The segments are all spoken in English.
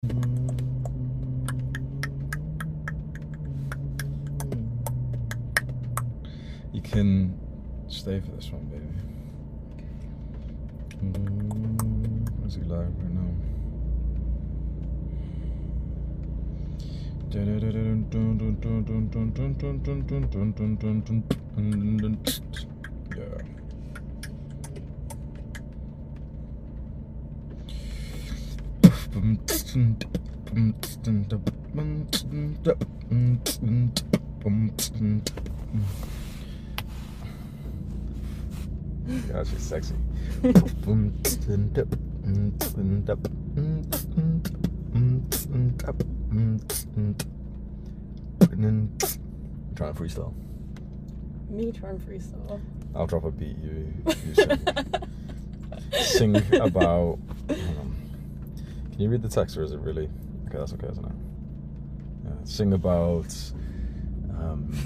You can stay for this one, baby. What's he live right now? Yeah. Yeah, she's sexy. Trying to freestyle. Me trying freestyle. I'll drop a beat. You, you sing about. Can you read the text or is it really? Okay, that's okay, isn't it? Yeah, sing about. Um,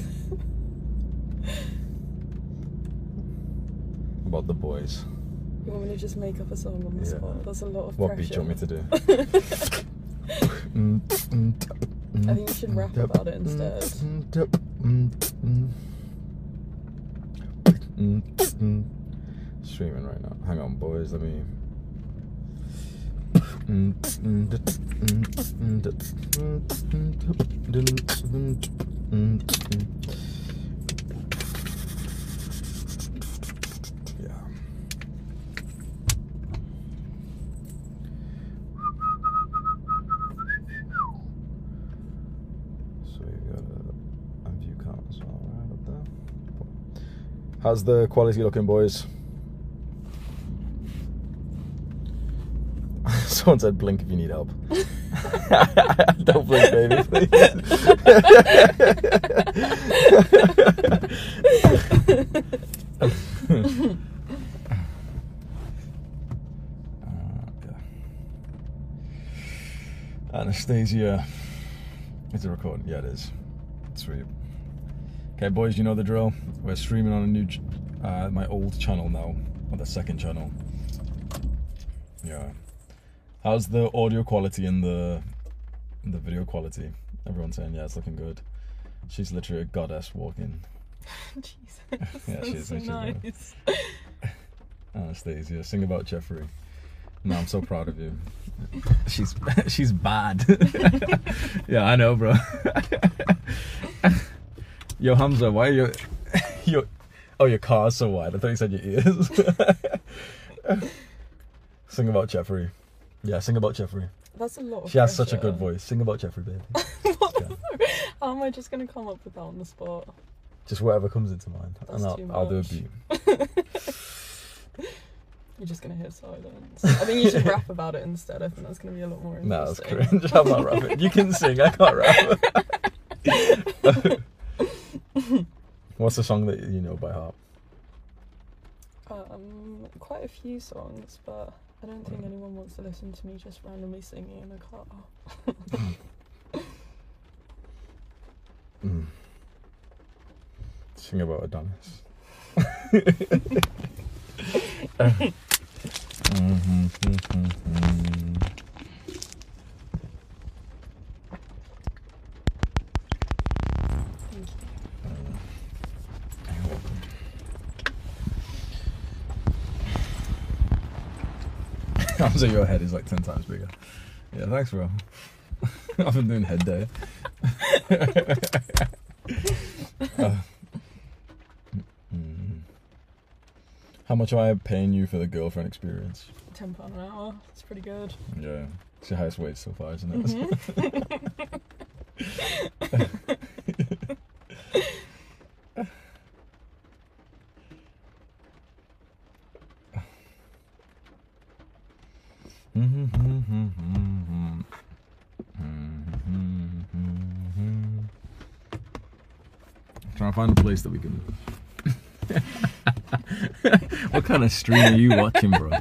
about the boys. You want me to just make up a song on the Yeah. spot? That's a lot of What beat do you want me to do? I think you should rap about it instead. Streaming right now. Hang on, boys. Let me. Yeah. So you got a, a view count as well, right up there. How's the quality looking, boys? Someone said blink if you need help. Don't blink, baby, please. Anastasia. Is it recording? Yeah, it is. Sweet. Okay, boys, you know the drill. We're streaming on a new, uh, my old channel now, or the second channel. Yeah. How's the audio quality and the the video quality? Everyone's saying yeah, it's looking good. She's literally a goddess walking. Jesus. Yeah, she that's is, so nice. Anastasia, sing about Jeffrey. No, I'm so proud of you. She's she's bad. yeah, I know, bro. Yo, Hamza, why are your your oh your car's so wide? I thought you said your ears. sing about Jeffrey. Yeah, sing about Jeffrey. That's a lot of She has such a good voice. Sing about Jeffrey, baby. What Yeah. How am I just gonna come up with that on the spot? Just whatever comes into mind, That's and I'll, I'll do a beat. You're just gonna hear silence. I think you should rap about it instead. I think that's gonna be a lot more No, that's cringe. I'm not rapping. You can sing. I can't rap. What's the song that you know by heart? Um, quite a few songs, but I don't think anyone wants to listen to me just randomly singing in a car. Mm. Sing about Adonis. Thank mm-hmm, mm-hmm, mm-hmm. Hamza, your head is like 10 times bigger. Yeah, thanks, bro. I've been doing head day. Uh, mm. How much am I paying you for the girlfriend experience? Ten pound an hour. It's pretty good. Yeah, it's your highest wage so far, isn't it? Mhm. Mm-hmm. Mm-hmm. Mm-hmm. Trying to find a place that we can. what kind of stream are you watching, bro?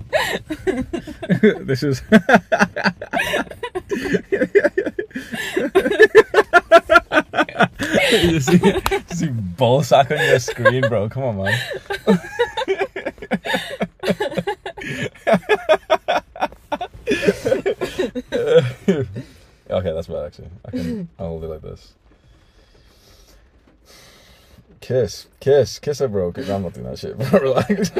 this is. you see, you see ball sack on your screen, bro. Come on, man. Okay, that's bad actually. I can. I'll hold it like this. Kiss, kiss, kiss her, bro. 'cause I'm not doing that shit, bro. Relax.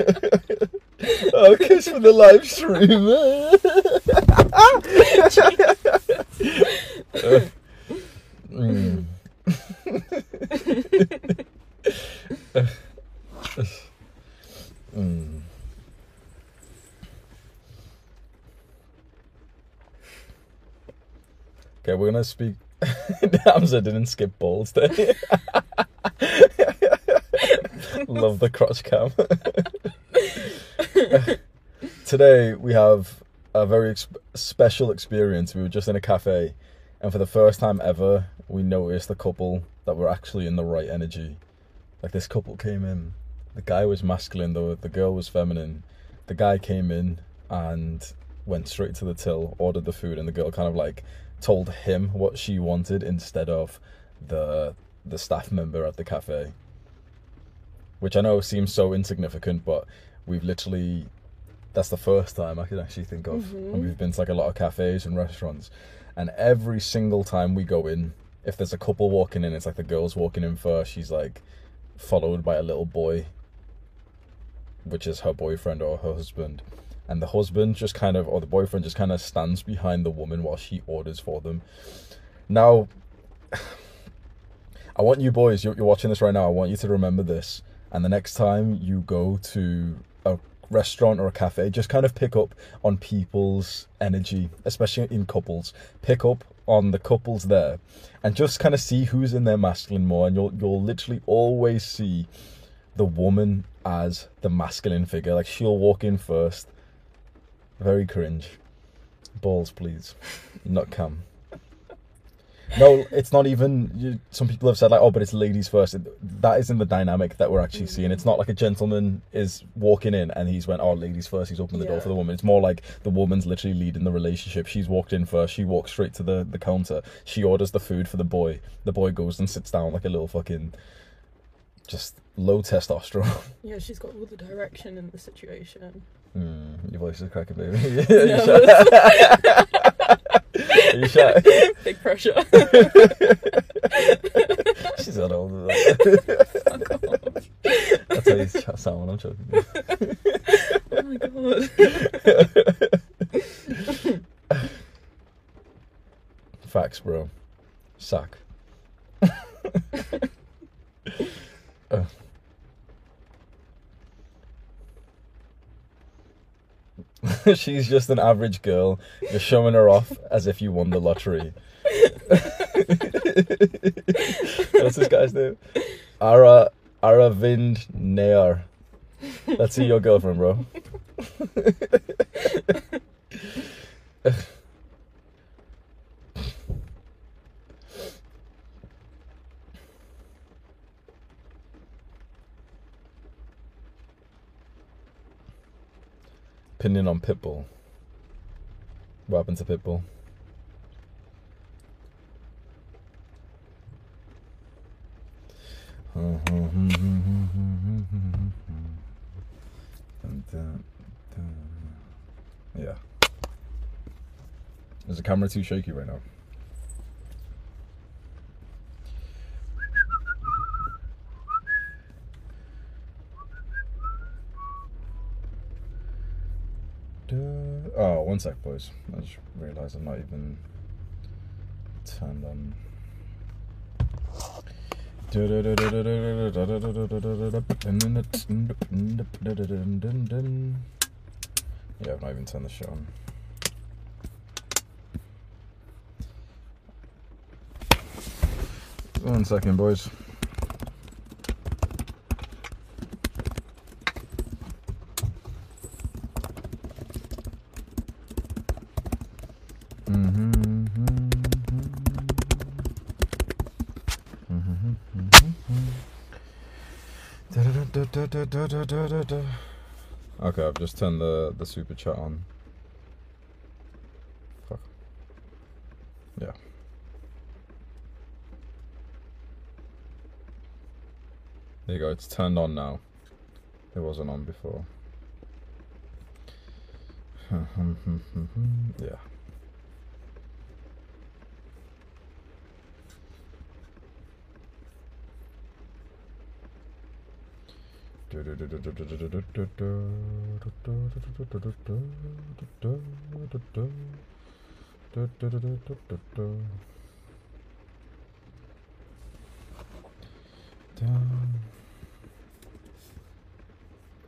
oh, kiss for the live stream. Mm. Mm. Okay, we're gonna speak. Hamza didn't skip balls day. Love the crotch cam. Today we have a very ex- special experience. We were just in a cafe, and for the first time ever, we noticed a couple that were actually in the right energy. Like this couple came in. The guy was masculine, though the girl was feminine. The guy came in and went straight to the till, ordered the food, and the girl kind of like told him what she wanted instead of the the staff member at the cafe. Which I know seems so insignificant, but we've literally that's the first time I can actually think of. Mhm. And we've been to like a lot of cafes and restaurants. And every single time we go in, if there's a couple walking in, it's like the girl's walking in first, she's like followed by a little boy, which is her boyfriend or her husband. And the husband just kind of, or the boyfriend just kind of stands behind the woman while she orders for them. Now, I want you boys, you're, you're watching this right now, I want you to remember this. And the next time you go to a restaurant or a cafe, just kind of pick up on people's energy, especially in couples. Pick up on the couples there and just kind of see who's in their masculine more. And you'll, you'll literally always see the woman as the masculine figure. Like she'll walk in first. Very cringe. Balls, please. Not come. No, it's not even. You, some people have said like, "Oh, but it's ladies first. That isn't the dynamic that we're actually seeing. It's not like a gentleman is walking in and he's went, "Oh, ladies first. He's opened the door for the woman. It's more like the woman's literally leading the relationship. She's walked in first. She walks straight to the the counter. She orders the food for the boy. The boy goes and sits down like a little fucking, just low testosterone. Yeah, she's got all the direction in the situation. Mm, your voice is cracking, baby. Are you shy? Are you shy? Big pressure. She's not all of that. That's how you ch- sound when I'm choking. Oh my god. Facts, bro. Sack. Uh. She's just an average girl. You're showing her off as if you won the lottery. What's this guy's name? Ara Aravind Nair. Let's see your girlfriend, bro. Opinion on Pitbull. What happened to Pitbull? Yeah. Is the camera too shaky right now? Oh, one sec, boys. I just realised I'm not even turned on. Yeah, I've not even turned the shit on. One second, boys. Okay, I've just turned the, the super chat on. Fuck. Yeah. There you go, it's turned on now. It wasn't on before. yeah.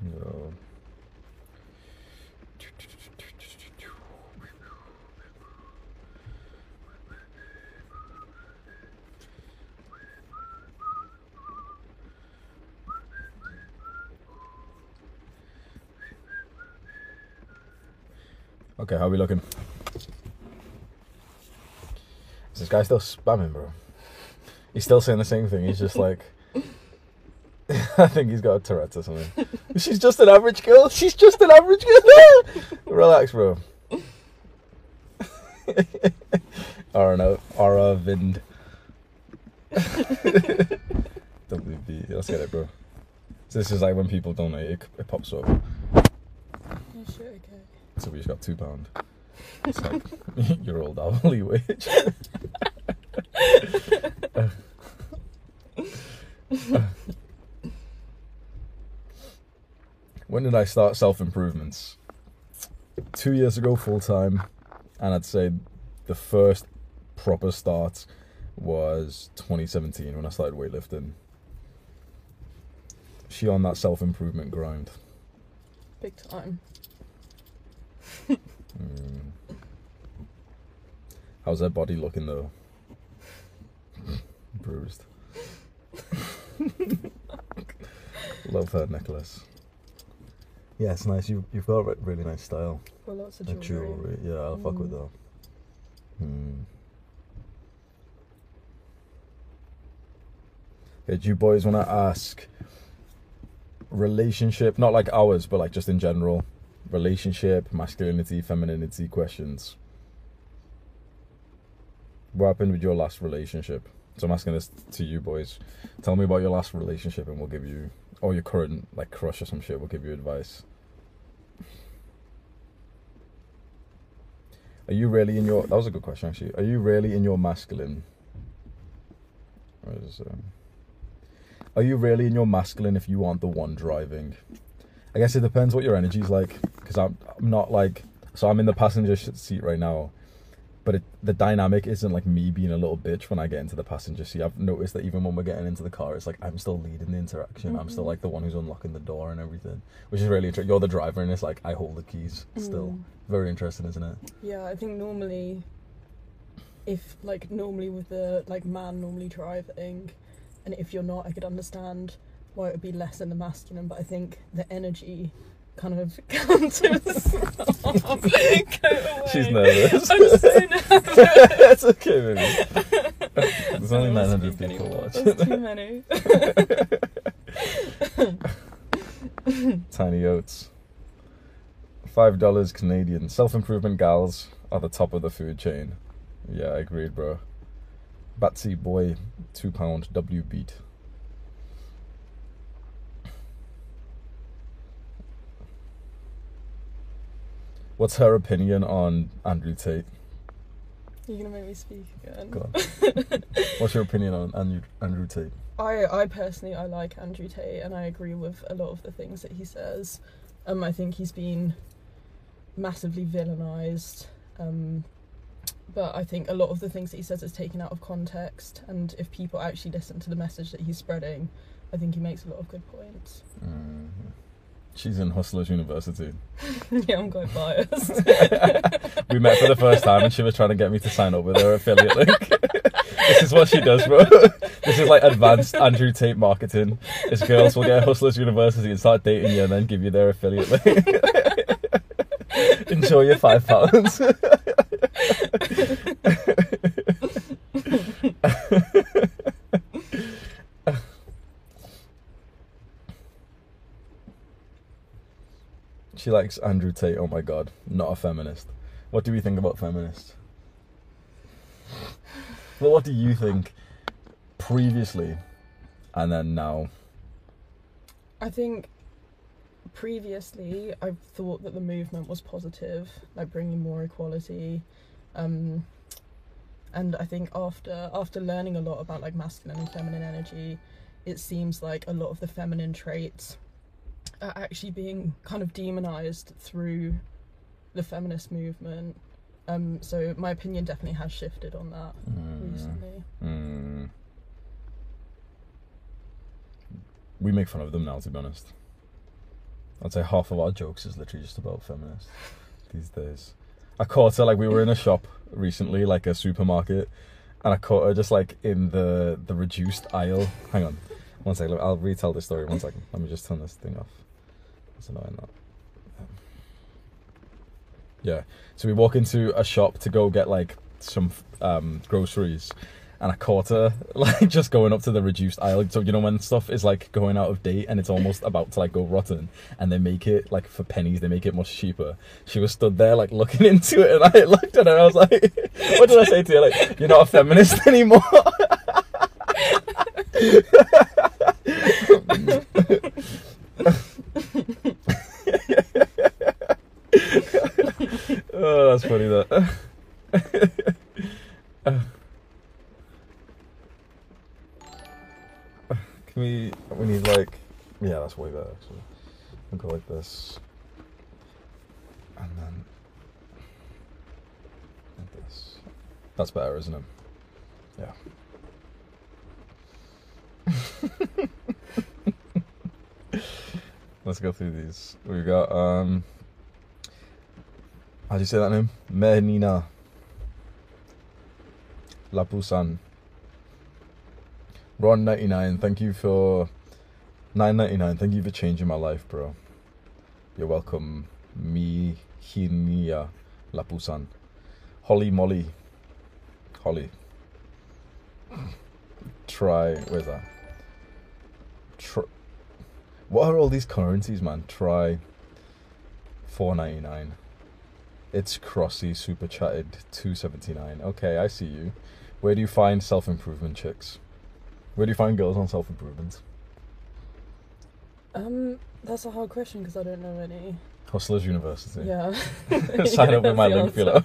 No. Okay, how are we looking? Is this guy still spamming, bro? He's still saying the same thing. He's just like, I think he's got a Tourette or something. She's just an average girl. She's just an average girl. Relax, bro. Arno, Aravind. WB. Let's get it, bro. This is like when people donate, it, it pops up. Oh shit, okay. So we just got two pound. It's like your old hourly wage. when did I start self improvements? Two years ago, full time, and I'd say the first proper start was 2017 when I started weightlifting. She on that self improvement grind. Big time. Mm. How's her body looking though? Bruised. Love her necklace. Yeah, it's nice. You you've got a really nice style. Well, lots of jewelry. jewelry. Yeah, I'll fuck with Mm. that. Hmm. Okay, do you boys want to ask relationship, not like ours, but like just in general, relationship, masculinity, femininity questions? What happened with your last relationship? So I'm asking this to you boys. Tell me about your last relationship, and we'll give you, or your current like crush or some shit. We'll give you advice. Are you really in your? That was a good question, actually. Are you really in your masculine? Is, um, are you really in your masculine if you aren't the one driving? I guess it depends what your energy's like. Because I'm, I'm not like. So I'm in the passenger seat right now, but it, the dynamic isn't like me being a little bitch when I get into the passenger seat. I've noticed that even when we're getting into the car, it's like I'm still leading the interaction. I'm still Mhm. like the one who's unlocking the door and everything, which is really interesting. You're the driver, and it's like I hold the keys still. Mm. Very interesting, isn't it? Yeah, I think normally, if like normally with the like man normally driving, and if you're not, I could understand why it would be less in the masculine. But I think the energy kind of comes to a stop. Go away. She's nervous. I'm so nervous. It's okay, baby. There's only 900 people anymore. watching. There's too many. Tiny oats. Five dollars Canadian. Self improvement gals are the top of the food chain. Yeah, I agreed, bro. Batsy boy, two pound W beat. What's her opinion on Andrew Tate? You're gonna make me speak again. Go on. What's your opinion on Andrew, Andrew Tate? I, I personally I like Andrew Tate and I agree with a lot of the things that he says. Um, I think he's been massively villainized. Um, but I think a lot of the things that he says is taken out of context, and if people actually listen to the message that he's spreading, I think he makes a lot of good points. Mhm. She's in Hustlers University. yeah, I'm quite biased. we met for the first time and she was trying to get me to sign up with her affiliate link. this is what she does, bro. This is like advanced Andrew Tate marketing. Is girls will get Hustlers University and start dating you and then give you their affiliate link. Enjoy your five pounds. She likes Andrew Tate. Oh my god, not a feminist. What do we think about feminists? Well, what do you think previously and then now? I think previously I thought that the movement was positive, like bringing more equality. Um, and I think after after learning a lot about like masculine and feminine energy, it seems like a lot of the feminine traits are actually being kind of demonized through the feminist movement. Um, so my opinion definitely has shifted on that Mm. recently. Mm. We make fun of them now, to be honest. I'd say half of our jokes is literally just about feminists these days. I caught her like we were in a shop recently, like a supermarket, and I caught her just like in the the reduced aisle. Hang on, one second. I'll retell this story. One second. Let me just turn this thing off. That's annoying. That. Yeah. So we walk into a shop to go get like some um, groceries, and I caught her like just going up to the reduced aisle. So you know when stuff is like going out of date and it's almost about to like go rotten, and they make it like for pennies, they make it much cheaper. She was stood there like looking into it, and I looked at her. and I was like, "What did I say to you? Like you're not a feminist anymore." oh, that's funny. That. Can we? We need like. Yeah, that's way better actually. We'll go like this, and then like this. That's better, isn't it? Yeah. Let's go through these. We've got um. How do you say that name? Mehnina. Lapusan. Ron ninety nine, thank you for nine ninety nine. Thank you for changing my life, bro. You're welcome. Mi Hinia Lapusan. Holly Molly. Holly. Try where's that? Tr- what are all these currencies, man? Try four ninety nine. It's Crossy super chatted two seventy nine. Okay, I see you. Where do you find self improvement chicks? Where do you find girls on self improvement? Um, that's a hard question because I don't know any. Hustlers University. Yeah. Sign Yeah, up with my link below.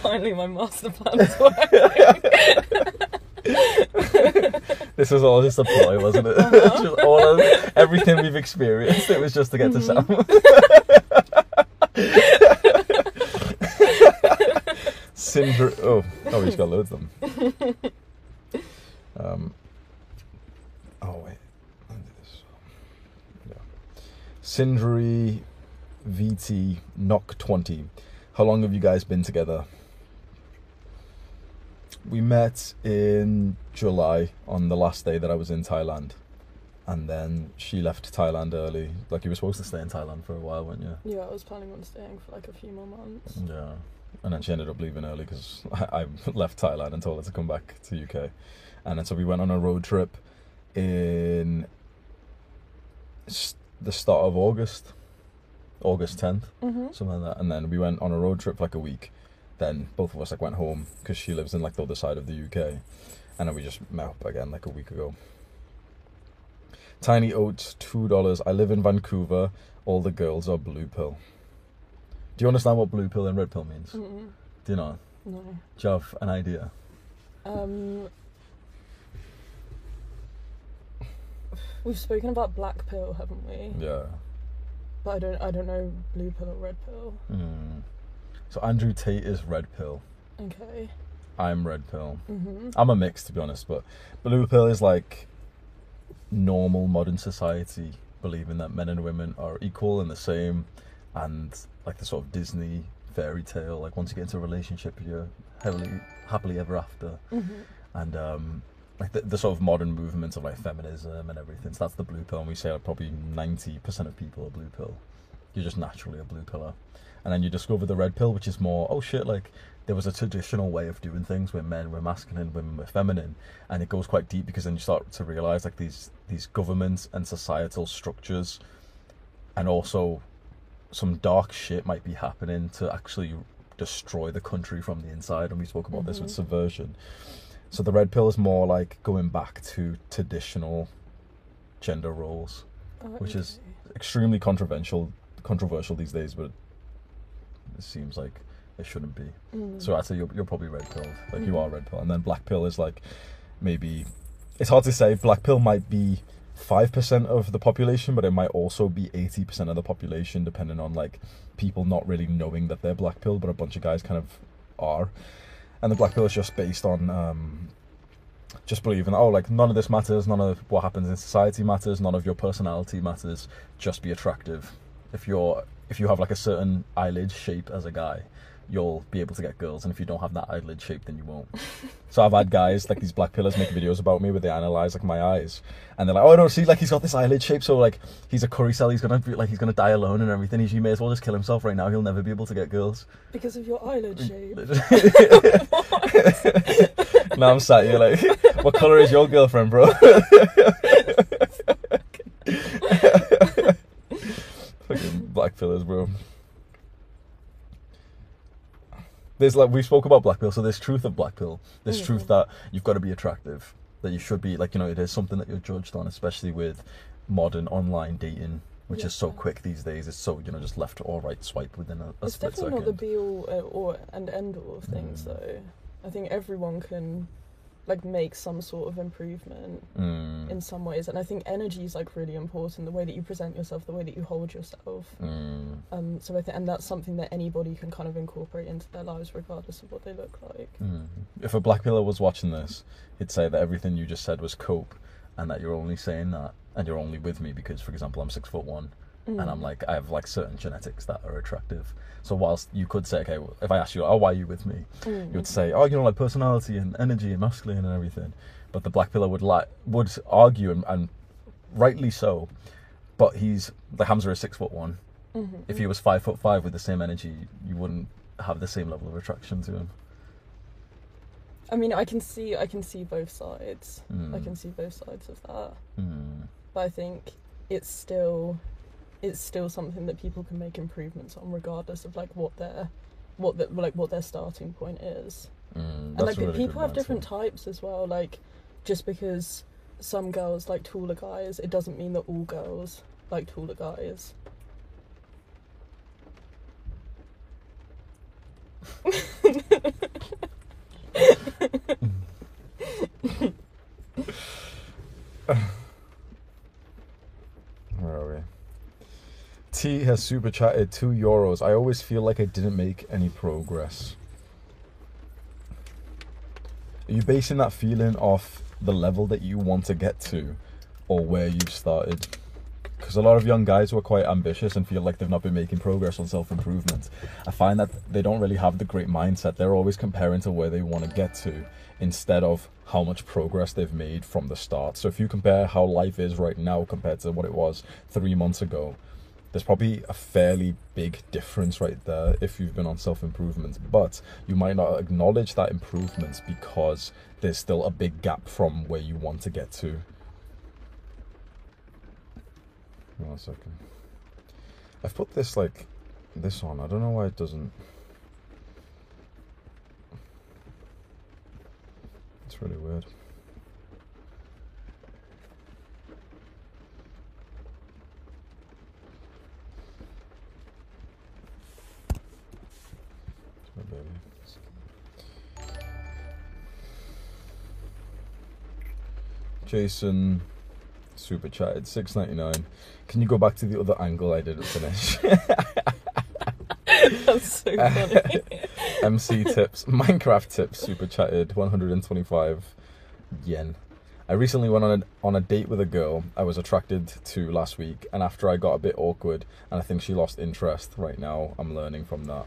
Finally, my master plan is working. this was all just a ploy, wasn't it? Uh-huh. just all of, everything we've experienced, it was just to get to Sam. Syndrome. Oh, oh, he's got loads of them. Um. Oh wait. Let me this. Yeah. Sindri VT Knock 20. How long have you guys been together? We met in July on the last day that I was in Thailand. And then she left Thailand early. Like you were supposed to stay in Thailand for a while, weren't you? yeah, I was planning on staying for like a few more months. Yeah. And then she ended up leaving early because I, I left Thailand and told her to come back to UK. And then so we went on a road trip in the start of August, August 10th, Mm-hmm. something like that. And then we went on a road trip for like a week. Then both of us like went home because she lives in like the other side of the UK. And then we just met up again like a week ago. Tiny Oats, $2. I live in Vancouver. All the girls are blue pill. Do you understand what blue pill and red pill means? Mm-mm. Do you know? No. Do you have an idea? Um, we've spoken about black pill, haven't we? Yeah. But I don't. I don't know blue pill or red pill. Hmm. So Andrew Tate is red pill. Okay. I'm red pill. Mhm. I'm a mix to be honest, but blue pill is like normal modern society believing that men and women are equal and the same, and like the sort of Disney fairy tale. Like once you get into a relationship, you're heavily happily ever after, Mhm. and um, like the, the sort of modern movement of like feminism and everything. So that's the blue pill, and we say like probably ninety percent of people are blue pill. You're just naturally a blue pillar, and then you discover the red pill, which is more oh shit like there was a traditional way of doing things where men were masculine, women were feminine, and it goes quite deep because then you start to realize like these these governments and societal structures, and also some dark shit might be happening to actually destroy the country from the inside. And we spoke about this with Mhm. subversion. So the red pill is more like going back to traditional gender roles, Oh, which is- extremely controversial controversial these days, but seems like it shouldn't be. Mm. So I'd say you're, you're probably red pill. Like you Mhm. are red pill, and then black pill is like maybe it's hard to say. Black pill might be five percent of the population, but it might also be eighty percent of the population, depending on like people not really knowing that they're black pill, but a bunch of guys kind of are. And the black pill is just based on um, just believing oh like none of this matters, none of what happens in society matters, none of your personality matters. Just be attractive. If you're if you have like a certain eyelid shape as a guy, you'll be able to get girls, and if you don't have that eyelid shape, then you won't. so I've had guys like these black pillars make videos about me where they analyze like my eyes, and they're like, "Oh no, see, like he's got this eyelid shape, so like he's a curry cell, he's gonna be like he's gonna die alone and everything. He, may as well just kill himself right now. He'll never be able to get girls." Because of your eyelid shape. now I'm sat here like, "What color is your girlfriend, bro?" Fucking black pillars, bro. There's like we spoke about black pill, so there's truth of black pill. There's truth that you've got to be attractive, that you should be like you know it is something that you're judged on, especially with modern online dating, which is so quick these days. It's so you know just left or right swipe within a, a it's split definitely second. not the be all uh, or and end all of things Mm. though. I think everyone can like make some sort of improvement Mm, in some ways. And I think energy is like really important the way that you present yourself the way that you hold yourself. Mm, um so I think and that's something that anybody can kind of incorporate into their lives regardless of what they look like. Mm. If a black pillar was watching this, he'd say that everything you just said was cope, and that you're only saying that, and you're only with me because, for example, I'm six foot one, and I'm Mm. like I have like certain genetics that are attractive. So whilst you could say, okay, well, if I ask you, oh, why are you with me? Mm. You would say, oh, you know, like personality and energy and masculine and everything. But the black pillar would like would argue and, and rightly so. But he's the Hamza is six foot one. Mhm, If he was five foot five with the same energy, you wouldn't have the same level of attraction to him. I mean I can see I can see both sides I Mm. can see both sides of that Mm. but I think it's still it's still something that people can make improvements on regardless of like what their what the, like what their starting point is Mm. and like really people have mindset. different types as well like just because some girls like taller guys it doesn't mean that all girls like taller guys Where are we? T has super chatted two euros. I always feel like I didn't make any progress. Are you basing that feeling off the level that you want to get to or where you've started? Because a lot of young guys who are quite ambitious and feel like they've not been making progress on self improvement, I find that they don't really have the great mindset. They're always comparing to where they want to get to instead of how much progress they've made from the start. So if you compare how life is right now compared to what it was three months ago, there's probably a fairly big difference right there if you've been on self improvement, but you might not acknowledge that improvement because there's still a big gap from where you want to get to. One second. I've put this like this on. I don't know why it doesn't. It's really weird. My baby. Jason super chatted six ninety nine. Can you go back to the other angle I didn't finish? that's so funny MC tips, Minecraft tips, super chatted, 125 yen. I recently went on a, on a date with a girl I was attracted to last week, and after I got a bit awkward, and I think she lost interest. Right now, I'm learning from that.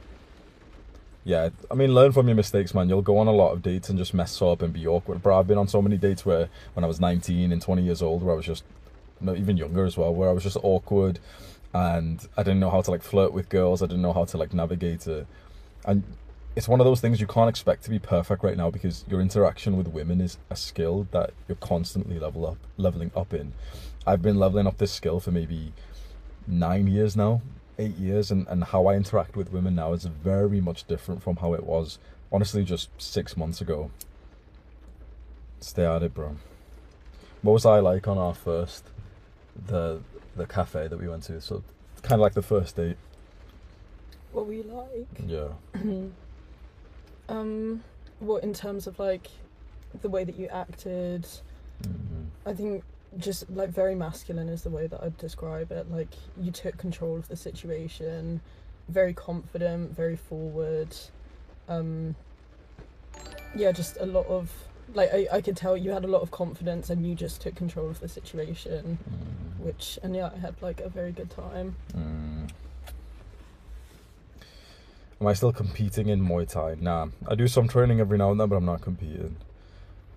Yeah, I mean, learn from your mistakes, man. You'll go on a lot of dates and just mess up and be awkward. Bro, I've been on so many dates where, when I was 19 and 20 years old, where I was just, even younger as well, where I was just awkward, and I didn't know how to like flirt with girls. I didn't know how to like navigate it, and it's one of those things you can't expect to be perfect right now because your interaction with women is a skill that you're constantly level up leveling up in. I've been leveling up this skill for maybe nine years now, eight years, and, and how I interact with women now is very much different from how it was honestly just six months ago. Stay at it, bro. What was I like on our first the the cafe that we went to? So kind of like the first date. what were you like Yeah. um what in terms of like the way that you acted Mhm. I think just like very masculine is the way that I'd describe it. Like you took control of the situation, very confident, very forward. Um, yeah, just a lot of like I, I could tell you had a lot of confidence and you just took control of the situation, Mhm. which and yeah, I had like a very good time. Mm. Am I still competing in Muay Thai? Nah, I do some training every now and then, but I'm not competing.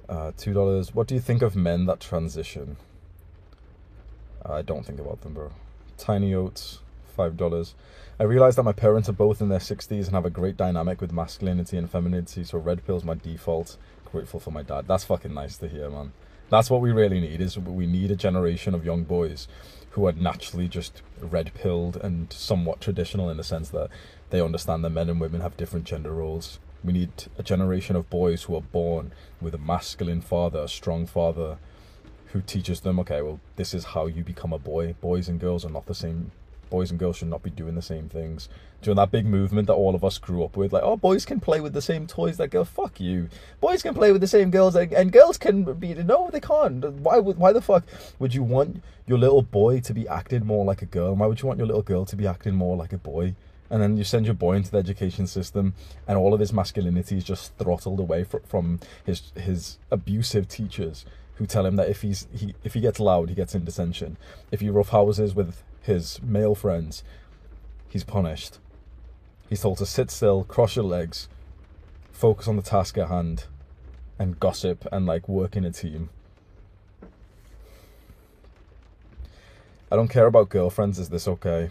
Uh, Two dollars. What do you think of men that transition? I don't think about them, bro. Tiny Oats, five dollars. I realize that my parents are both in their sixties and have a great dynamic with masculinity and femininity. So red pill's my default. Grateful for my dad. That's fucking nice to hear, man. That's what we really need. Is we need a generation of young boys who are naturally just red pilled and somewhat traditional in the sense that they understand that men and women have different gender roles. We need a generation of boys who are born with a masculine father, a strong father, who teaches them, okay, well, this is how you become a boy. Boys and girls are not the same. Boys and girls should not be doing the same things. During that big movement that all of us grew up with, like, oh, boys can play with the same toys that girls. Fuck you. Boys can play with the same girls, and, girls can be. No, they can't. Why would? Why the fuck would you want your little boy to be acting more like a girl? Why would you want your little girl to be acting more like a boy? And then you send your boy into the education system, and all of his masculinity is just throttled away fr- from his his abusive teachers who tell him that if he's he if he gets loud, he gets in detention. If he roughhouses with his male friends, he's punished. He's told to sit still, cross your legs, focus on the task at hand, and gossip and like work in a team. I don't care about girlfriends. Is this okay?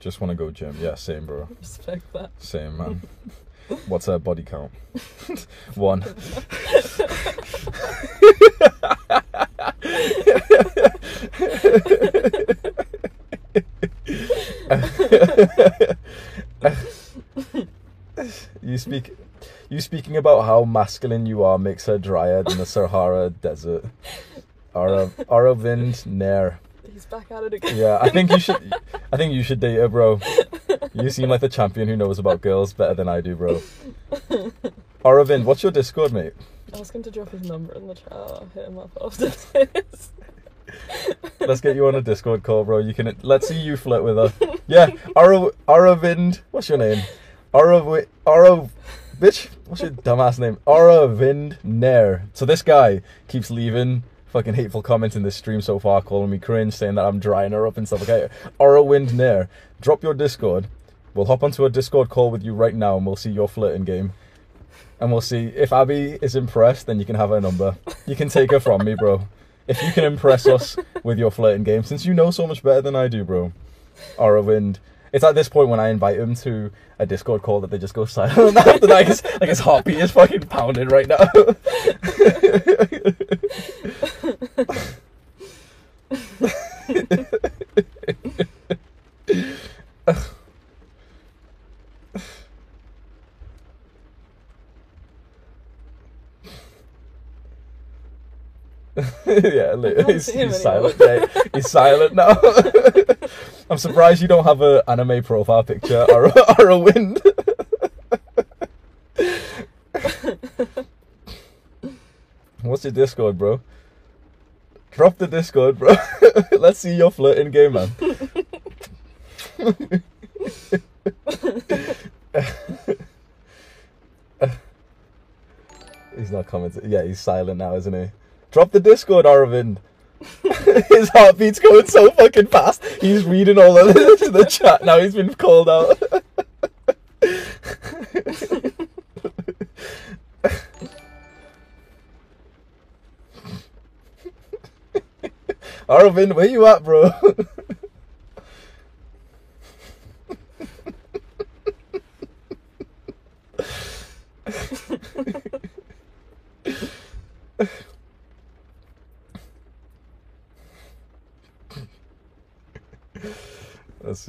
Just want to go gym. Yeah, same, bro. Respect that. Same, man. What's her body count? One. you speak. You speaking about how masculine you are makes her drier than the Sahara Desert. Arav Aravind Nair. He's back at it again. Yeah, I think you should. I think you should date her, bro. You seem like the champion who knows about girls better than I do, bro. Aravind, what's your Discord, mate? Ask him to drop his number in the chat. Oh, I'll hit him up after this. Let's get you on a Discord call, bro. You can. Let's see you flirt with her. Yeah, Ara, Aravind. What's your name? Arav. Arav. Bitch. What's your dumbass name? Aravind Nair. So this guy keeps leaving fucking hateful comments in this stream so far, calling me cringe, saying that I'm drying her up and stuff. Okay, Wind Nair. Drop your Discord. We'll hop onto a Discord call with you right now, and we'll see your flirting game. And we'll see if Abby is impressed, then you can have her number. You can take her from me, bro. If you can impress us with your flirting game, since you know so much better than I do, bro. Aravind. It's at this point when I invite him to a Discord call that they just go silent after like his, like his heartbeat is fucking pounding right now. yeah, he's, he's silent. Yeah, he's silent now. I'm surprised you don't have an anime profile picture or, a- or a wind. What's your Discord, bro? Drop the Discord, bro. Let's see your flirting game, man. he's not commenting. Yeah, he's silent now, isn't he? Drop the Discord, Aravind. His heartbeat's going so fucking fast. He's reading all of the, the chat now. He's been called out. Aravind, where you at, bro?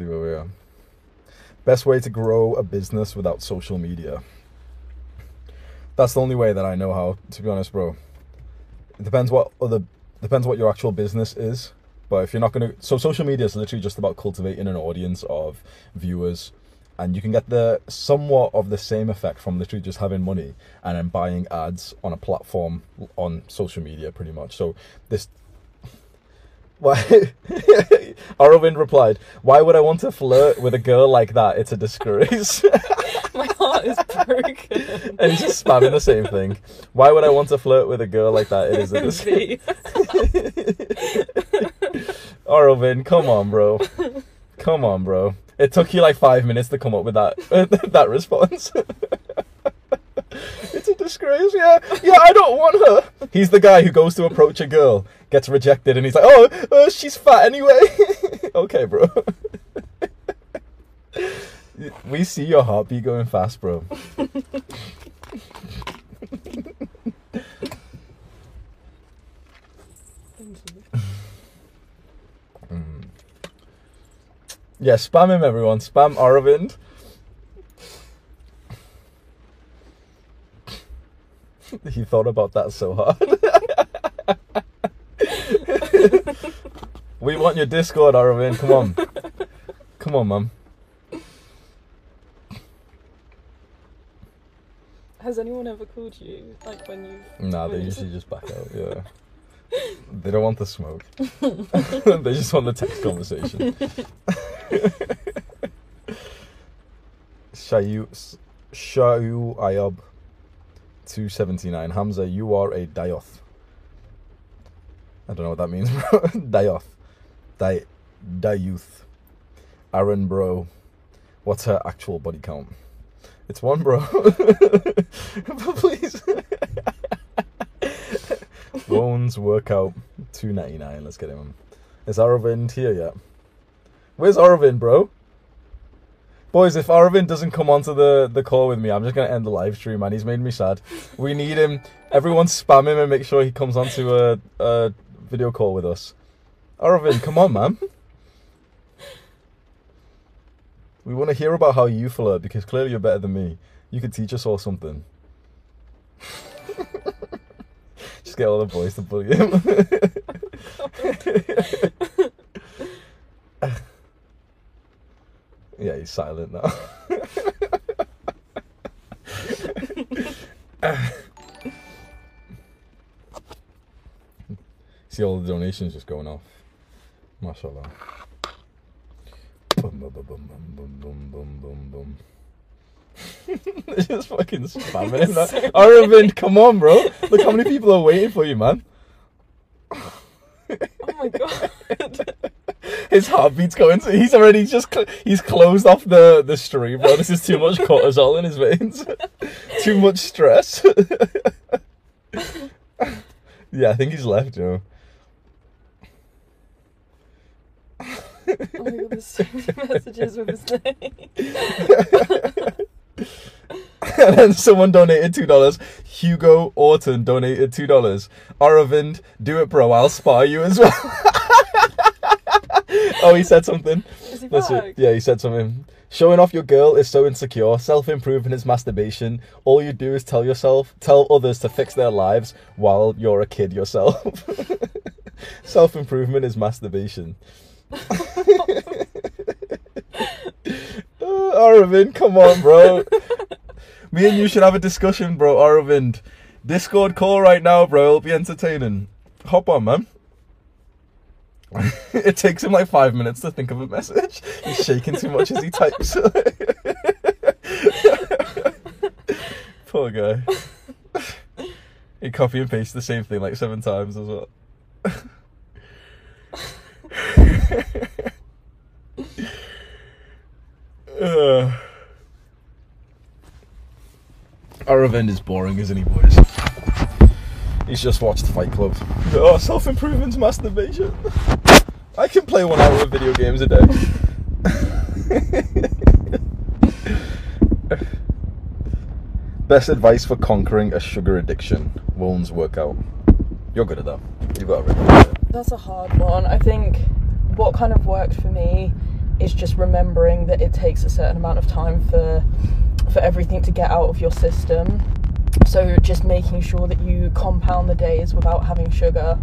See where we are. Best way to grow a business without social media. That's the only way that I know how, to be honest, bro. It depends what other depends what your actual business is. But if you're not gonna so social media is literally just about cultivating an audience of viewers and you can get the somewhat of the same effect from literally just having money and then buying ads on a platform on social media, pretty much. So this. Why? Aravind replied, "Why would I want to flirt with a girl like that? It's a disgrace." My heart is broken. and he's just spamming the same thing. Why would I want to flirt with a girl like that? It is a disgrace. V. Come on, bro. Come on, bro. It took you like five minutes to come up with that that response. it's a disgrace. Yeah, yeah. I don't want her. He's the guy who goes to approach a girl, gets rejected, and he's like, "Oh, uh, she's fat anyway." okay, bro. we see your heartbeat going fast, bro. Thank. Yeah, spam him, everyone. Spam Aravind. he thought about that so hard. we want your Discord, Aravind. Come on. Come on, mum. Has anyone ever called you like when you? Nah, they when usually just back out. Yeah. They don't want the smoke. they just want the text conversation. Shayu Shayu Ayab 279. Hamza, you are a Dioth. I don't know what that means, bro. Dioth. Di Dayuth. Aaron, bro. What's her actual body count? It's one, bro. please. Bones workout 299. Let's get him. Is Aravind here yet? Where's Aravind, bro? Boys, if Aravind doesn't come onto the, the call with me, I'm just gonna end the live stream, man. He's made me sad. We need him. Everyone spam him and make sure he comes onto a, a video call with us. Aravind, come on, man. We want to hear about how you flirt because clearly you're better than me. You could teach us all something. Just get all the boys to bully him. yeah, he's silent now. See all the donations just going off. Mashallah. Boom, boom, boom, boom, boom, boom, boom, boom, boom. They're just fucking spamming him. Aravind, come on, bro. Look how many people are waiting for you, man. Oh my god. His heartbeat's going. He's already just cl- he's closed off the the stream, bro. This is too much cortisol in his veins. too much stress. yeah, I think he's left, Joe. Oh my god, there's so many messages with his name. and then someone donated two dollars. Hugo Orton donated two dollars. Aravind, do it, bro. I'll spar you as well. oh, he said something. He. Yeah, he said something. Showing off your girl is so insecure. Self improvement is masturbation. All you do is tell yourself, tell others to fix their lives while you're a kid yourself. Self improvement is masturbation. Aravind, come on, bro. Me and you should have a discussion, bro. Aravind, Discord call right now, bro. It'll be entertaining. Hop on, man. it takes him like five minutes to think of a message. He's shaking too much as he types. Poor guy. He copy and paste the same thing like seven times as well. Uh. Aravind is boring, isn't he, boys? He's just watched Fight Club. Oh, self improvement's masturbation. I can play one hour of video games a day. Best advice for conquering a sugar addiction. Woun's workout. You're good at that. You've got it. written. That's a hard one. I think what kind of worked for me is just remembering that it takes a certain amount of time for for everything to get out of your system. So just making sure that you compound the days without having sugar.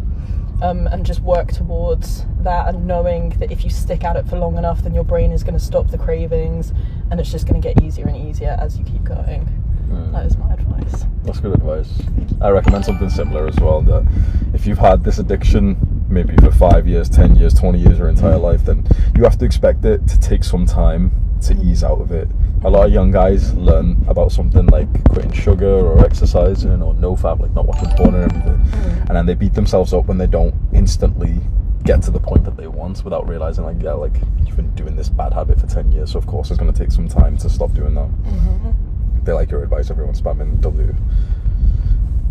Um, and just work towards that and knowing that if you stick at it for long enough then your brain is going to stop the cravings and it's just going to get easier and easier as you keep going. Mm. That is my advice. That's good advice. I recommend something similar as well. That if you've had this addiction maybe for five years, ten years, twenty years, your entire life, then you have to expect it to take some time to ease out of it. A lot of young guys learn about something like quitting sugar or exercising or no fat, like not watching porn and everything, mm. and then they beat themselves up when they don't instantly get to the point that they want without realizing like yeah like you've been doing this bad habit for 10 years so of course it's going to take some time to stop doing that. Mm-hmm. They like your advice everyone spamming w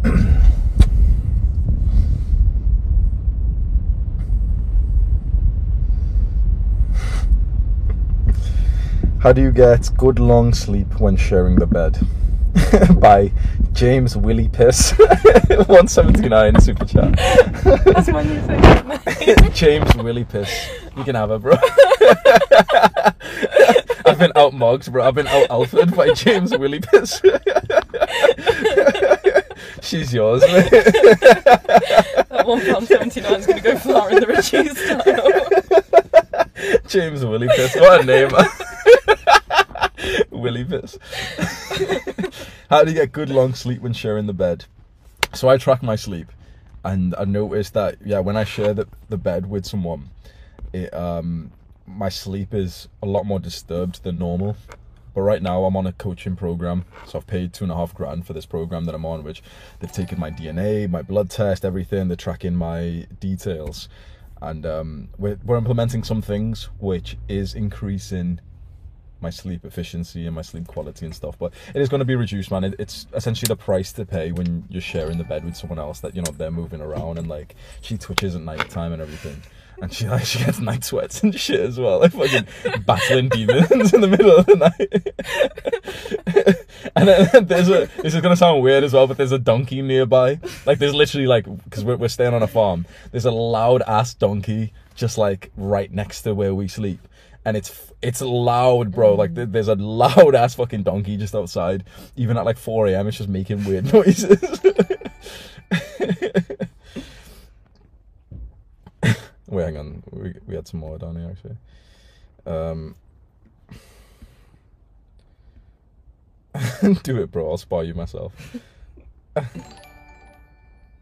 How do you get good long sleep when sharing the bed? By James Willie Piss, 179 super chat. That's my new. James Willie Piss. You can have her, bro. I've been out mugged, bro. I've been out alphaed by James Willie Piss. She's yours, mate. That one pound seventy nine is going to go far in the reduced style. James Willie Piss. What a name. Willie Piss. How do you get good long sleep when sharing the bed? So I track my sleep and I noticed that yeah, when I share the, the bed with someone, it um my sleep is a lot more disturbed than normal. But right now I'm on a coaching program, so I've paid two and a half grand for this program that I'm on, which they've taken my DNA, my blood test, everything. They're tracking my details, and um, we're we're implementing some things which is increasing my sleep efficiency and my sleep quality and stuff. But it is going to be reduced, man. It, it's essentially the price to pay when you're sharing the bed with someone else that you know they're moving around and like she twitches at night time and everything. And she like she gets night sweats and shit as well, like fucking battling demons in the middle of the night. and then there's a this is gonna sound weird as well, but there's a donkey nearby. Like there's literally like because we're we're staying on a farm. There's a loud ass donkey just like right next to where we sleep and it's it's loud, bro. Like th- there's a loud ass fucking donkey just outside, even at like 4 a.m. It's just making weird noises. Wait, hang on. We we had some more down here actually. Um, do it, bro. I'll spar you myself.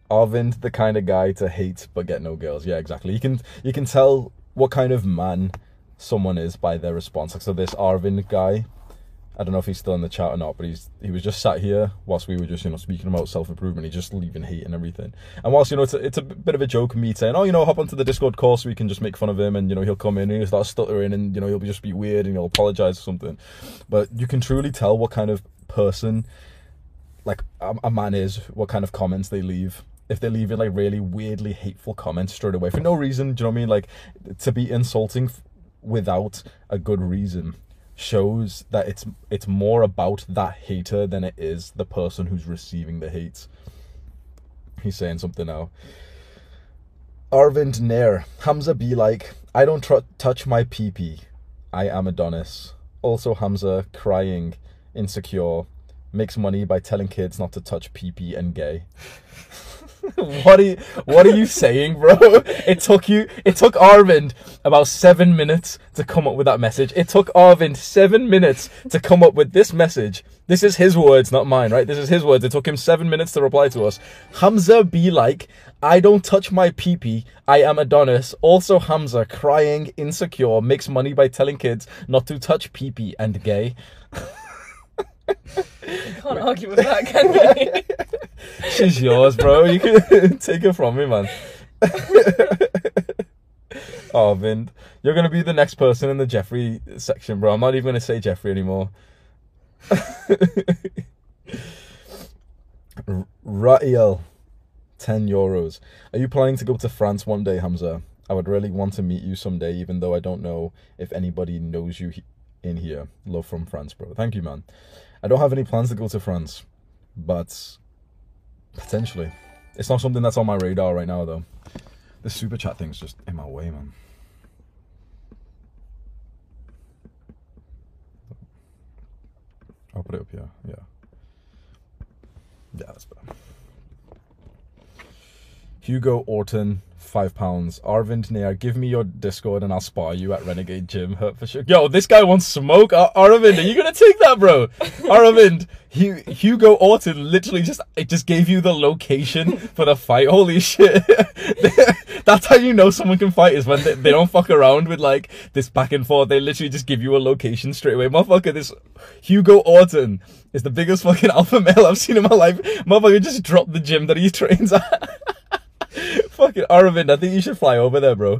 Arvind, the kind of guy to hate but get no girls. Yeah, exactly. You can you can tell what kind of man someone is by their response. Like so, this Arvind guy, I don't know if he's still in the chat or not, but he's he was just sat here whilst we were just you know speaking about self improvement. He's just leaving hate and everything. And whilst you know it's a, it's a bit of a joke, me saying, oh you know hop onto the Discord call so we can just make fun of him, and you know he'll come in and he'll start stuttering, and you know he'll just be weird and he'll apologize or something. But you can truly tell what kind of person like a, a man is, what kind of comments they leave if they're leaving like really weirdly hateful comments straight away for no reason. Do you know what I mean? Like to be insulting without a good reason shows that it's it's more about that hater than it is the person who's receiving the hate. He's saying something now. Arvind Nair, Hamza be like, I don't tr- touch my pee I am Adonis. Also Hamza crying, insecure, makes money by telling kids not to touch pee and gay. what are you what are you saying, bro? It took you it took Arvind about seven minutes to come up with that message. It took Arvind seven minutes to come up with this message. This is his words, not mine, right? This is his words. It took him seven minutes to reply to us. Hamza be like, I don't touch my pee I am Adonis. Also Hamza crying, insecure, makes money by telling kids not to touch pee and gay. Can't argue with that, can we? She's yours, bro. You can take her from me, man. oh, you're gonna be the next person in the Jeffrey section, bro. I'm not even gonna say Jeffrey anymore. R- Ra'iel, ten euros. Are you planning to go to France one day, Hamza? I would really want to meet you someday, even though I don't know if anybody knows you in here. Love from France, bro. Thank you, man. I don't have any plans to go to France, but potentially. It's not something that's on my radar right now, though. The super chat thing's just in my way, man. I'll put it up here. Yeah. Yeah, that's better. Hugo Orton, five pounds. Arvind Nair, give me your Discord and I'll spar you at Renegade Gym, Hertfordshire. Yo, this guy wants smoke. Ar- Aravind, are you gonna take that, bro? Arvind, Hu- Hugo Orton literally just it just gave you the location for the fight. Holy shit! That's how you know someone can fight is when they, they don't fuck around with like this back and forth. They literally just give you a location straight away. Motherfucker, this Hugo Orton is the biggest fucking alpha male I've seen in my life. Motherfucker just dropped the gym that he trains at. Fucking Aravind, I think you should fly over there, bro.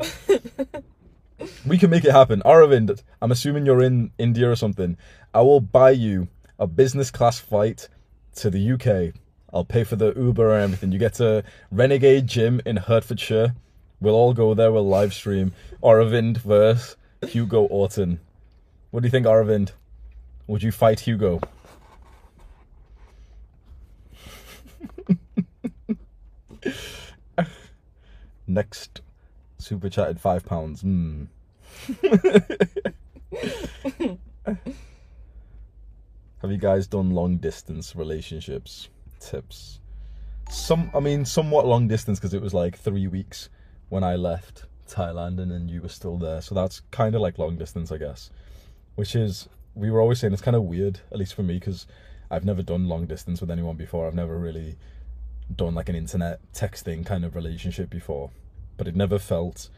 we can make it happen. Aravind, I'm assuming you're in India or something. I will buy you a business class flight to the UK. I'll pay for the Uber and everything. You get to Renegade Gym in Hertfordshire. We'll all go there. We'll live stream Aravind versus Hugo Orton. What do you think, Aravind? Would you fight Hugo? Next super chatted five pounds. Hmm. Have you guys done long distance relationships? Tips. Some, I mean, somewhat long distance because it was like three weeks when I left Thailand and then you were still there. So that's kind of like long distance, I guess. Which is, we were always saying it's kind of weird, at least for me, because I've never done long distance with anyone before. I've never really done like an internet texting kind of relationship before, but it never felt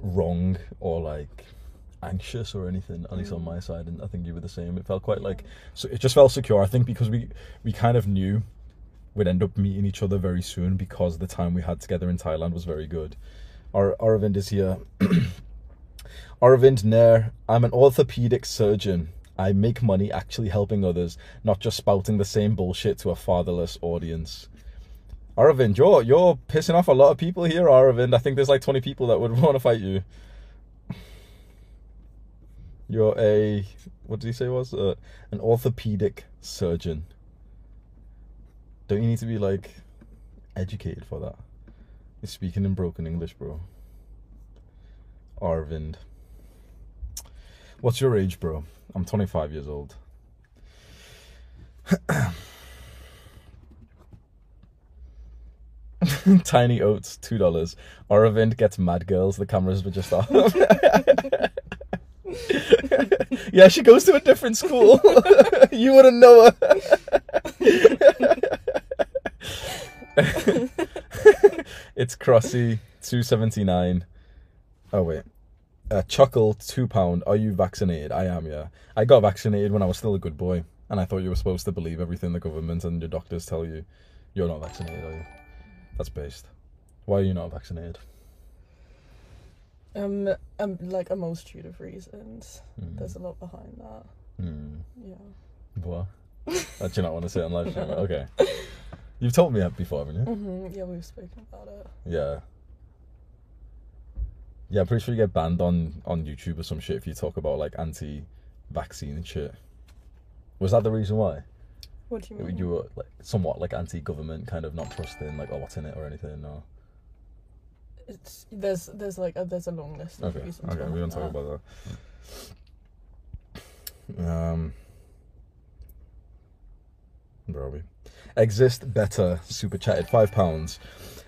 wrong or like anxious or anything at least on mm. my side and i think you were the same. It felt quite like so it just felt secure. I think because we we kind of knew we'd end up meeting each other very soon because the time we had together in thailand was very good. Ar- aravind is here. Aravind nair i'm an orthopedic surgeon i make money actually helping others not just spouting the same bullshit to a fatherless audience Aravind, you're you're pissing off a lot of people here, Aravind. I think there's like 20 people that would want to fight you. You're a what did he say was uh, an orthopedic surgeon. Don't you need to be like educated for that? You're speaking in broken English, bro. Arvind. What's your age, bro? I'm 25 years old. Tiny oats, two dollars. Aravind gets mad girls. The cameras were just off. yeah, she goes to a different school. you wouldn't know her. it's Crossy, two seventy nine. Oh wait. Uh, Chuckle, two pound. Are you vaccinated? I am. Yeah, I got vaccinated when I was still a good boy, and I thought you were supposed to believe everything the government and your doctors tell you. You're not vaccinated, are you? That's based. Why are you not vaccinated? Um, um, like a multitude of reasons. Mm. There's a lot behind that. Hmm. Yeah. What? Uh, do you not want to say on live stream? Okay. You've told me that before, haven't you? hmm Yeah, we've spoken about it. Yeah. Yeah, I'm pretty sure you get banned on on YouTube or some shit if you talk about like anti-vaccine and shit. Was that the reason why? What do you mean? You were like somewhat like anti-government, kind of not trusting like a lot in it or anything. No. It's there's there's like a, there's a long list of Okay. reasons. Okay. We don't talk behind about that. Um. Where are we? Exist better. Super chatted five pounds.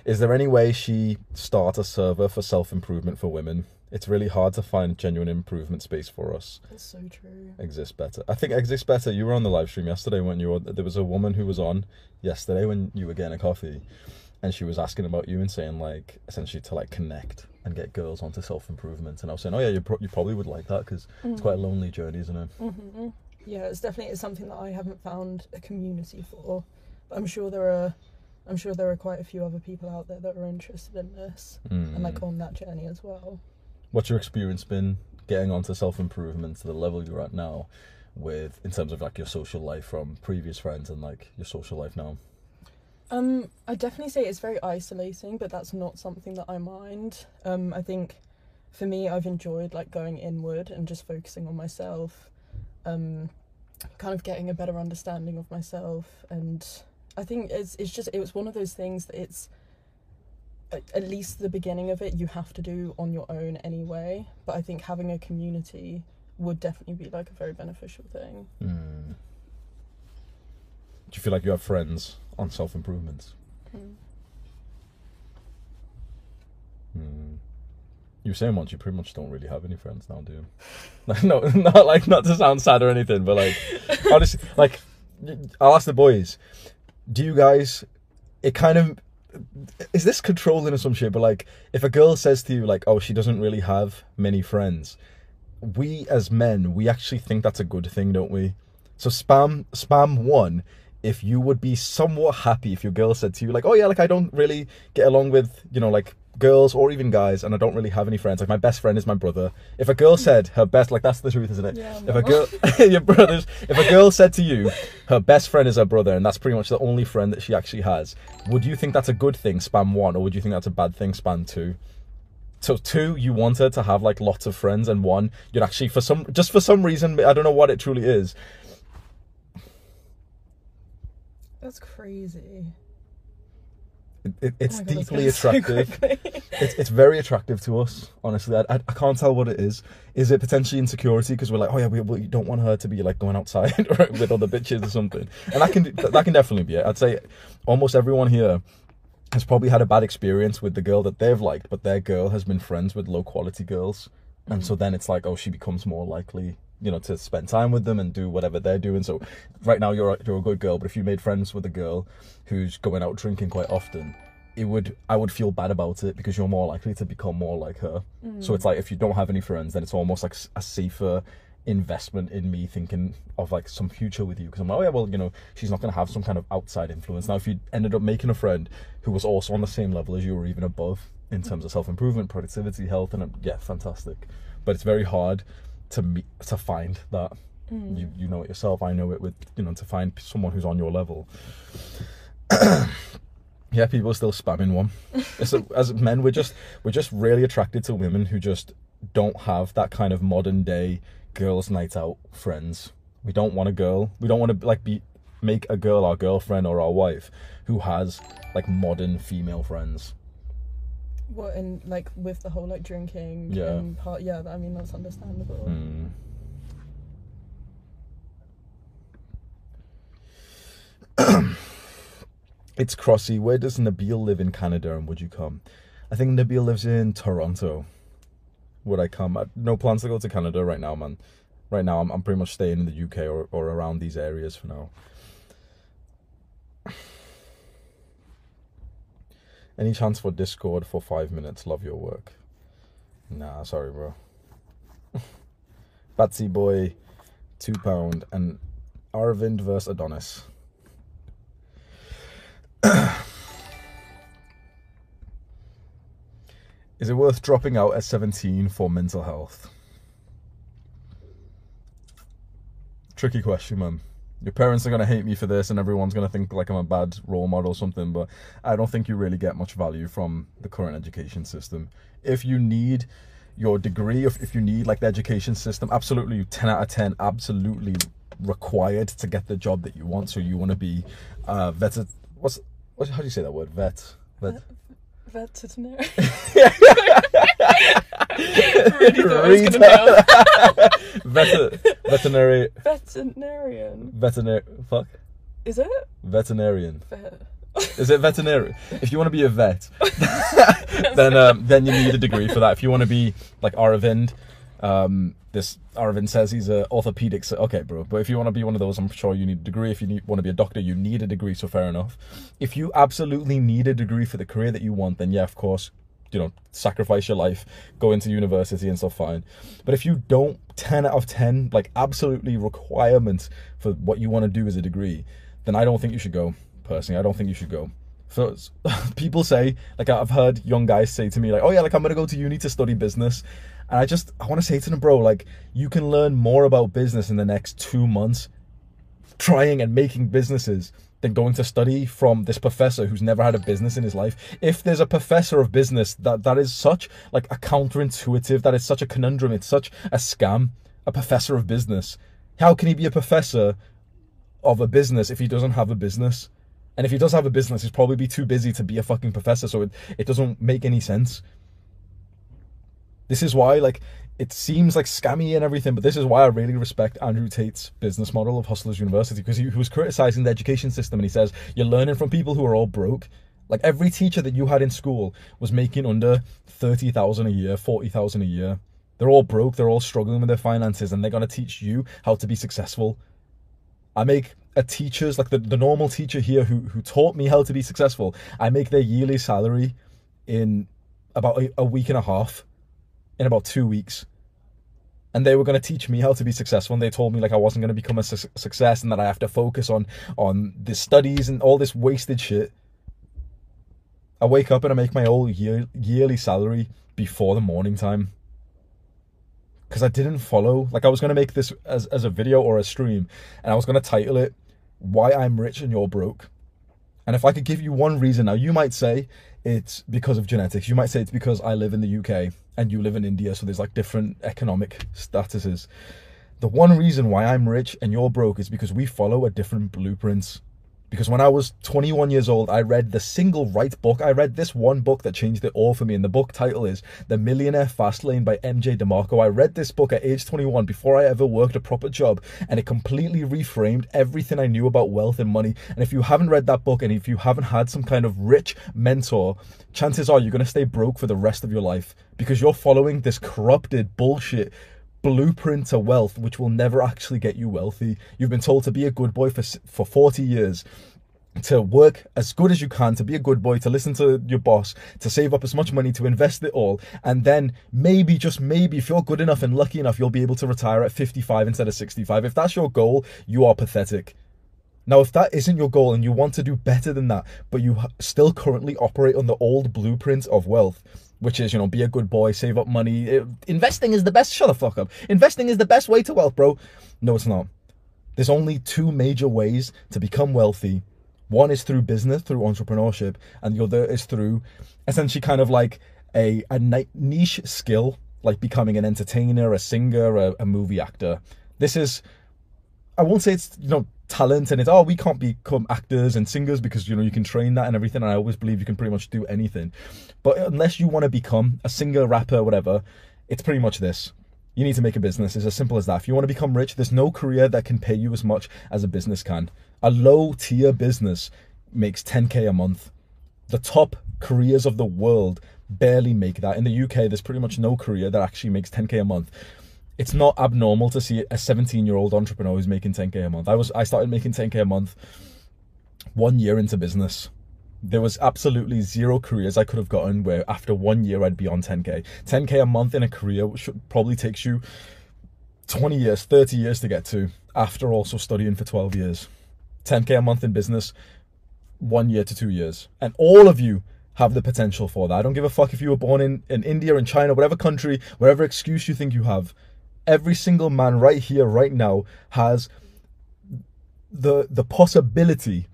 Is there any way she start a server for self improvement for women? It's really hard to find genuine improvement space for us. that. It's so true. Exist better. I think exist better. You were on the live stream yesterday when you were. There was a woman who was on yesterday when you were getting a coffee, and she was asking about you and saying like essentially to like connect and get girls onto self improvement. And I was saying, oh yeah, you pro- you probably would like that because it's quite a lonely journey, isn't it? hmm Yeah, it's definitely it's something that I haven't found a community for. But I'm sure there are, I'm sure there are quite a few other people out there that are interested in this and like Mm. on that journey as well. What's your experience been getting onto self improvement to the level you're at now, with in terms of like your social life from previous friends and like your social life now? Um, I definitely say it's very isolating, but that's not something that I mind. Um, I think for me, I've enjoyed like going inward and just focusing on myself, um, kind of getting a better understanding of myself, and I think it's it's just it was one of those things that it's at, at least the beginning of it you have to do on your own anyway. But I think having a community would definitely be like a very beneficial thing. Mm. Do you feel like you have friends on self improvement? You were saying once you pretty much don't really have any friends now, do you? Like, no, not like not to sound sad or anything, but like honestly, like I'll ask the boys. Do you guys? It kind of is this controlling or some shit? But like, if a girl says to you like, "Oh, she doesn't really have many friends," we as men, we actually think that's a good thing, don't we? So spam spam one if you would be somewhat happy if your girl said to you like, "Oh yeah, like I don't really get along with, you know, like girls or even guys and I don't really have any friends. Like my best friend is my brother. If a girl said her best like that's the truth, isn't it? Yeah, if a girl your brothers if a girl said to you her best friend is her brother and that's pretty much the only friend that she actually has, would you think that's a good thing, spam one, or would you think that's a bad thing, spam two? So two, you want her to have like lots of friends, and one, you'd actually for some just for some reason, I don't know what it truly is. That's crazy. It, it, it's Oh God, deeply so attractive. it's, it's very attractive to us, honestly. I, I, I can't tell what it is. Is it potentially insecurity because we're like, oh yeah, we, we don't want her to be like going outside with other bitches or something, and that can that, that can definitely be it. I'd say almost everyone here has probably had a bad experience with the girl that they've liked, but their girl has been friends with low quality girls, and so then it's like, oh, she becomes more likely. You know, to spend time with them and do whatever they're doing. So, right now you're a, you're a good girl, but if you made friends with a girl who's going out drinking quite often, it would I would feel bad about it because you're more likely to become more like her. So it's like if you don't have any friends, then it's almost like a safer investment in me thinking of like some future with you because I'm like, oh yeah, well, you know, she's not going to have some kind of outside influence. Now, if you ended up making a friend who was also on the same level as you or even above in terms of self improvement, productivity, health, and uh, yeah, fantastic. But it's very hard to meet to find that. You mm. you know it yourself. I know it with you know to find someone who's on your level. Yeah, people are still spamming one. A- as men, we're just we're just really attracted to women who just don't have that kind of modern day girls' night out friends. We don't want a girl. We don't want to like be make a girl our girlfriend or our wife who has like modern female friends. What in like with the whole like drinking Yeah. and part yeah, I mean that's understandable. Mm. it's Crossy. Where does Nabil live in Canada and would you come? I think Nabil lives in Toronto. Would I come? I, no plans to go to Canada right now, man. Right now, I'm, I'm pretty much staying in the UK or, or around these areas for now. Any chance for Discord for five minutes? Love your work. Nah, sorry, bro. Batsy Boy, two pound, and Arvind versus Adonis. Is it worth dropping out at 17 for mental health? Tricky question, man. Your parents are going to hate me for this, and everyone's going to think like I'm a bad role model or something, but I don't think you really get much value from the current education system. If you need your degree, if, if you need like the education system, absolutely 10 out of 10, absolutely required to get the job that you want. So you want to be uh, vet. What's what, how do you say that word? Vet. Vet. Veterinary. really thought I was gonna nail Vet- veterinary. veterinarian. Veterinary. Fuck. Is it? Veterinarian. Vet. Is it veterinary? if you want to be a vet, then um, then you need a degree for that. If you want to be like Aravind, um, this Aravind says he's a orthopedic. So, okay, bro. But if you want to be one of those, I'm sure you need a degree. If you need, want to be a doctor, you need a degree. So fair enough. If you absolutely need a degree for the career that you want, then yeah, of course, you know, sacrifice your life, go into university and stuff. Fine. But if you don't, ten out of ten, like absolutely requirement for what you want to do is a degree, then I don't think you should go. Personally, I don't think you should go. So people say, like I've heard young guys say to me, like, "Oh yeah, like I'm gonna go to uni to study business," and I just I want to say to them, bro, like you can learn more about business in the next two months, trying and making businesses than going to study from this professor who's never had a business in his life. If there's a professor of business, that that is such like a counterintuitive, that is such a conundrum, it's such a scam. A professor of business, how can he be a professor of a business if he doesn't have a business? And if he does have a business, he's probably be too busy to be a fucking professor, so it, it doesn't make any sense. This is why, like, it seems like scammy and everything, but this is why I really respect Andrew Tate's business model of Hustlers University because he, was criticizing the education system and he says, You're learning from people who are all broke Like every teacher that you had in school was making under 30,000 a year, 40,000 a year. They're all broke, they're all struggling with their finances, and they're going to teach you how to be successful. I make a teacher's, like the, the normal teacher here who, who taught me how to be successful, I make their yearly salary in about a, a week and a half, in about two weeks. And they were going to teach me how to be successful, and they told me like I wasn't going to become a su- success, and that I have to focus on on the studies and all this wasted shit. I wake up and I make my whole year, yearly salary before the morning time because I didn't follow. Like I was gonna make this as as a video or a stream, and I was gonna title it "Why I'm Rich and You're Broke." And if I could give you one reason, now you might say it's because of genetics. You might say it's because I live in the UK and you live in India, so there's like different economic statuses. The one reason why I'm rich and you're broke is because we follow a different blueprints. Because when I was 21 years old, I read the single right book. I read this one book that changed it all for me. And the book title is The Millionaire Fast Lane by MJ DeMarco. I read this book at age 21 before I ever worked a proper job. And it completely reframed everything I knew about wealth and money. And if you haven't read that book and if you haven't had some kind of rich mentor, chances are you're going to stay broke for the rest of your life because you're following this corrupted bullshit blueprint to wealth, which will never actually get you wealthy. You've been told to be a good boy for for 40 years, to work as good as you can, to be a good boy, to listen to your boss, to save up as much money, to invest it all, and then maybe, just maybe, if you're good enough and lucky enough, you'll be able to retire at 55 instead of 65. If that's your goal, you are pathetic. Now, if that isn't your goal and you want to do better than that, but you still currently operate on the old blueprint of wealth, which is, you know, be a good boy, save up money. It, investing is the best. Shut the fuck up. Investing is the best way to wealth, bro. No, it's not. There's only two major ways to become wealthy. One is through business, through entrepreneurship, and the other is through essentially kind of like a, a niche skill, like becoming an entertainer, a singer, a, a movie actor. This is, I won't say it's, you know, talent and it's oh we can't become actors and singers because you know you can train that and everything. And i always believe you can pretty much do anything. But unless you want to become a singer rapper whatever it's pretty much this. You need to make a business. It's as simple as that. If you want to become rich there's no career that can pay you as much as a business can. A low tier business makes 10k a month. The top careers of the world barely make that. In the uk there's pretty much no career that actually makes 10k a month it's not abnormal to see a 17 year old entrepreneur who's making 10k a month. I was I started making 10k a month one year into business. There was absolutely zero careers I could have gotten where after one year I'd be on 10k. 10k a month in a career should probably takes you 20 years, 30 years to get to after also studying for 12 years. 10k a month in business, one year to two years. And all of you have the potential for that. I don't give a fuck if you were born in, in India, in China, whatever country, whatever excuse you think you have every single man right here, right now, has the the possibility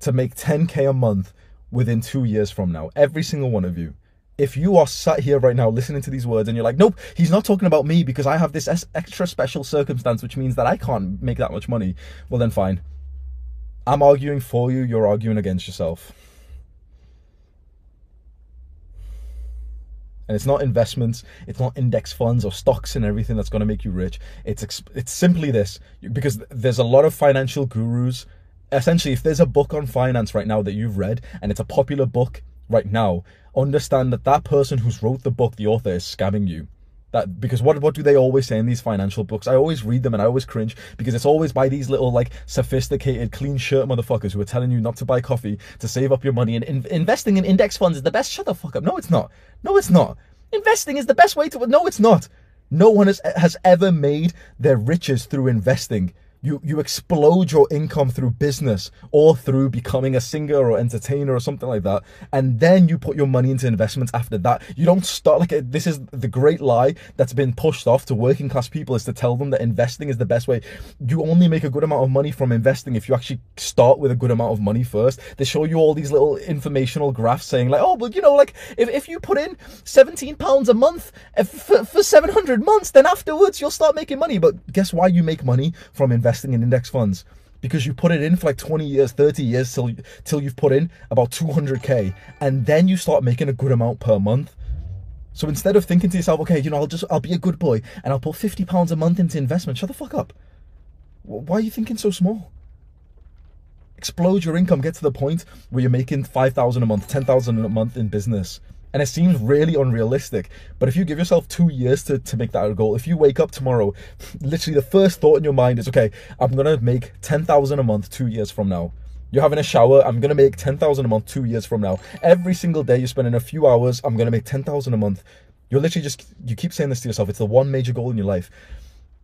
to make 10k a month within two years from now. Every single one of you. If you are sat here right now listening to these words and you're like, nope, he's not talking about me because I have this extra special circumstance, which means that I can't make that much money, well, then fine. I'm arguing for you, you're arguing against yourself. And it's not investments, it's not index funds or stocks and everything that's going to make you rich. It's it's simply this because there's a lot of financial gurus. Essentially, if there's a book on finance right now that you've read and it's a popular book right now, understand that that person who's wrote the book, the author, is scamming you. That because what what do they always say in these financial books? I always read them and I always cringe because it's always by these little like sophisticated clean shirt motherfuckers who are telling you not to buy coffee to save up your money and in- investing in index funds is the best. Shut the fuck up. No, it's not. No, it's not. Investing is the best way to. No, it's not. No one has has ever made their riches through investing you you explode your income through business or through becoming a singer or entertainer or something like that and then you put your money into investments after that. You don't start like this is the great lie that's been pushed off to working class people is to tell them that investing is the best way. You only make a good amount of money from investing if you actually start with a good amount of money first. They show you all these little informational graphs saying like oh but you know like if, if you put in 17 pounds a month eh, for, for 700 months then afterwards you'll start making money. But guess why you make money from investing investing in index funds because you put it in for like 20 years 30 years till till you've put in about 200k and then you start making a good amount per month so instead of thinking to yourself okay you know i'll just i'll be a good boy and i'll put 50 pounds a month into investment shut the fuck up why are you thinking so small explode your income. Get to the point where you're making five thousand a month, ten thousand a month in business. And it seems really unrealistic. But if you give yourself two years to, to make that a goal, if you wake up tomorrow, literally the first thought in your mind is, okay, I'm gonna make ten thousand a month two years from now. You're having a shower, I'm gonna make ten thousand a month two years from now. Every single day you're spending a few hours, I'm gonna make ten thousand a month. You're literally just you keep saying this to yourself, it's the one major goal in your life.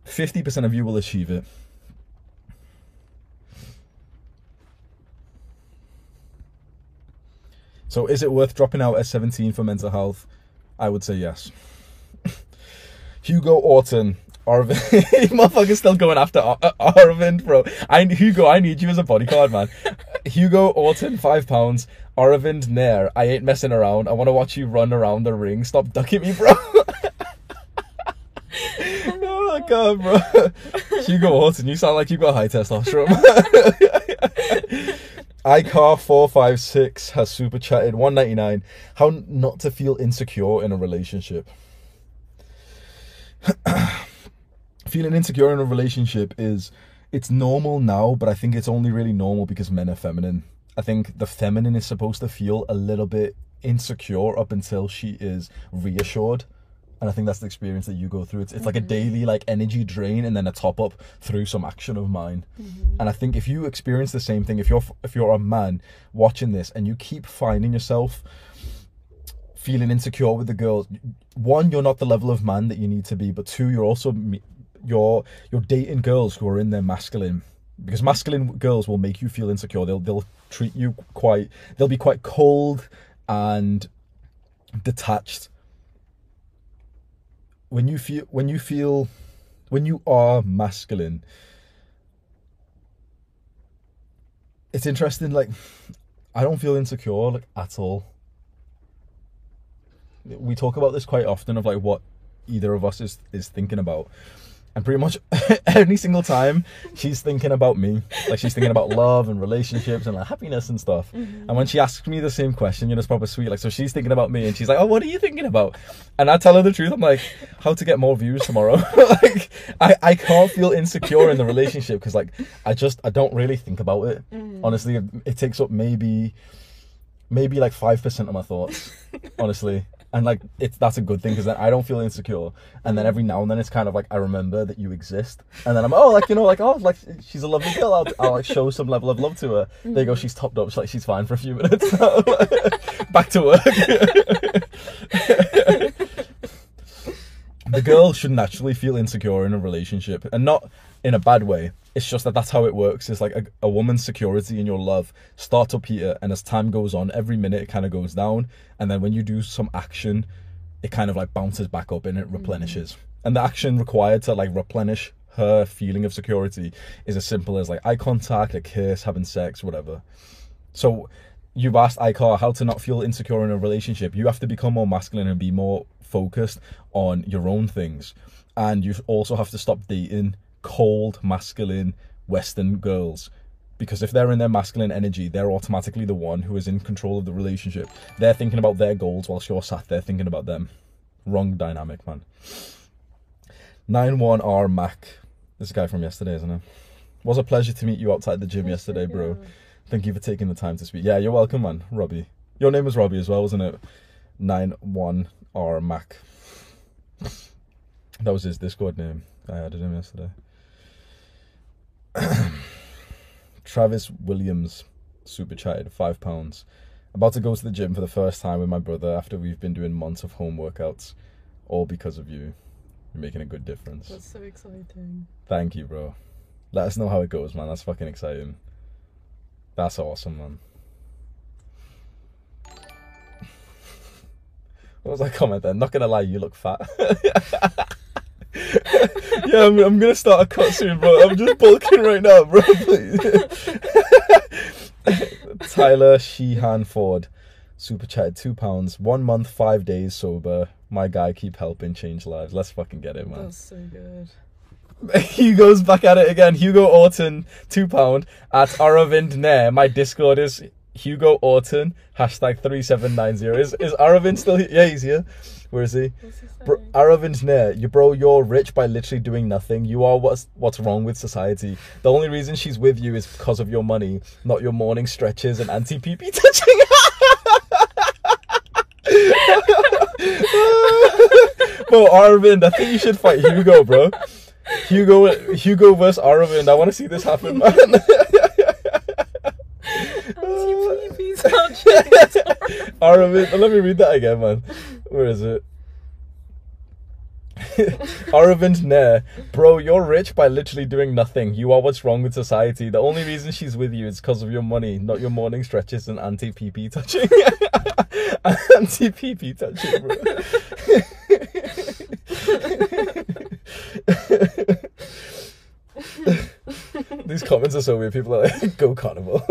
50% of you will achieve it. So is it worth dropping out at 17 for mental health? I would say yes. Hugo Orton. Arvind, motherfucker's still going after Ar- uh, Arvind, bro. I Hugo, I need you as a bodyguard, man. Hugo Orton, five pounds. Aravind Nair, I ain't messing around. I want to watch you run around the ring. Stop ducking me, bro. oh my god, bro. Hugo Orton, you sound like you've got high testosterone. iCar456 has super chatted 199. How not to feel insecure in a relationship. Feeling insecure in a relationship is it's normal now, but I think it's only really normal because men are feminine. I think the feminine is supposed to feel a little bit insecure up until she is reassured. And I think that's the experience that you go through. It's, it's like a mm-hmm. daily like energy drain and then a top up through some action of mine. Mm-hmm. And I think if you experience the same thing, if you're if you're a man watching this and you keep finding yourself feeling insecure with the girls, one, you're not the level of man that you need to be, but two, you're also you're you're dating girls who are in their masculine because masculine girls will make you feel insecure. They'll they'll treat you quite they'll be quite cold and detached. When you feel when you feel when you are masculine, it's interesting. Like I don't feel insecure like at all. We talk about this quite often of like what either of us is is thinking about. And pretty much every single time she's thinking about me. Like she's thinking about love and relationships and like happiness and stuff. Mm-hmm. And when she asks me the same question, you know, it's proper sweet. Like so she's thinking about me and she's like, Oh, what are you thinking about? And I tell her the truth. I'm like, how to get more views tomorrow. like I, I can't feel insecure in the relationship because like I just I don't really think about it. Mm-hmm. Honestly, it, it takes up maybe maybe like five percent of my thoughts. honestly. And like it's that's a good thing because then I don't feel insecure, and then mm. every now and then it's kind of like I remember that you exist, and then I'm oh like you know like oh like she's a lovely girl I'll, I'll like show some level of love to her. There you go, mm-hmm. she's topped up. She's like she's fine for a few minutes. Back to work. the girl should naturally feel insecure in a relationship, and not in a bad way. It's just that that's how it works. It's like a, a woman's security in your love starts up here, and as time goes on, every minute it kind of goes down, and then when you do some action, it kind of like bounces back up and it mm-hmm. replenishes. And the action required to like replenish her feeling of security is as simple as like eye contact, a kiss, having sex, whatever. So you've asked Icar how to not feel insecure in a relationship. You have to become more masculine and be more focused on your own things. And you also have to stop dating cold, masculine Western girls. Because if they're in their masculine energy, they're automatically the one who is in control of the relationship. They're thinking about their goals whilst you're sat there thinking about them. Wrong dynamic, man. 91R Mac. This guy from yesterday, isn't it? Was a pleasure to meet you outside the gym yesterday, bro. Thank you for taking the time to speak. Yeah, you're welcome, man. Robbie. Your name was Robbie as well, wasn't it? 91R Mac. That was his Discord name. I added him yesterday. Travis Williams super chatted five pounds. About to go to the gym for the first time with my brother after we've been doing months of home workouts, all because of you. You're making a good difference. That's so exciting. Thank you, bro. Let us know how it goes, man. That's fucking exciting. That's awesome, man. What was that comment then? Not gonna lie, you look fat. yeah, I'm, I'm gonna start a cut soon, bro. I'm just bulking right now, bro. Please. Tyler Sheehan Ford, super chat, two pounds, one month, five days sober. My guy keep helping change lives. Let's fucking get it, man. That's so good. Hugo's back at it again. Hugo Orton, two pound at Aravind Nair. My Discord is Hugo Orton, hashtag 3790. Is, is Aravind still here? Yeah, he's here. Where is he? What's he Bro, saying? Aravind's near. You bro, you're rich by literally doing nothing. You are what's what's wrong with society. The only reason she's with you is because of your money, not your morning stretches and anti pee pee touching. bro, Aravind, I think you should fight Hugo, bro. Hugo, Hugo versus Aravind. I want to see this happen, man. Aravind, let me read that again, man. Where is it? Aravind Nair, bro, you're rich by literally doing nothing. You are what's wrong with society. The only reason she's with you is because of your money, not your morning stretches and anti PP touching. anti PP touching, bro. These comments are so weird. People are like, go carnivore.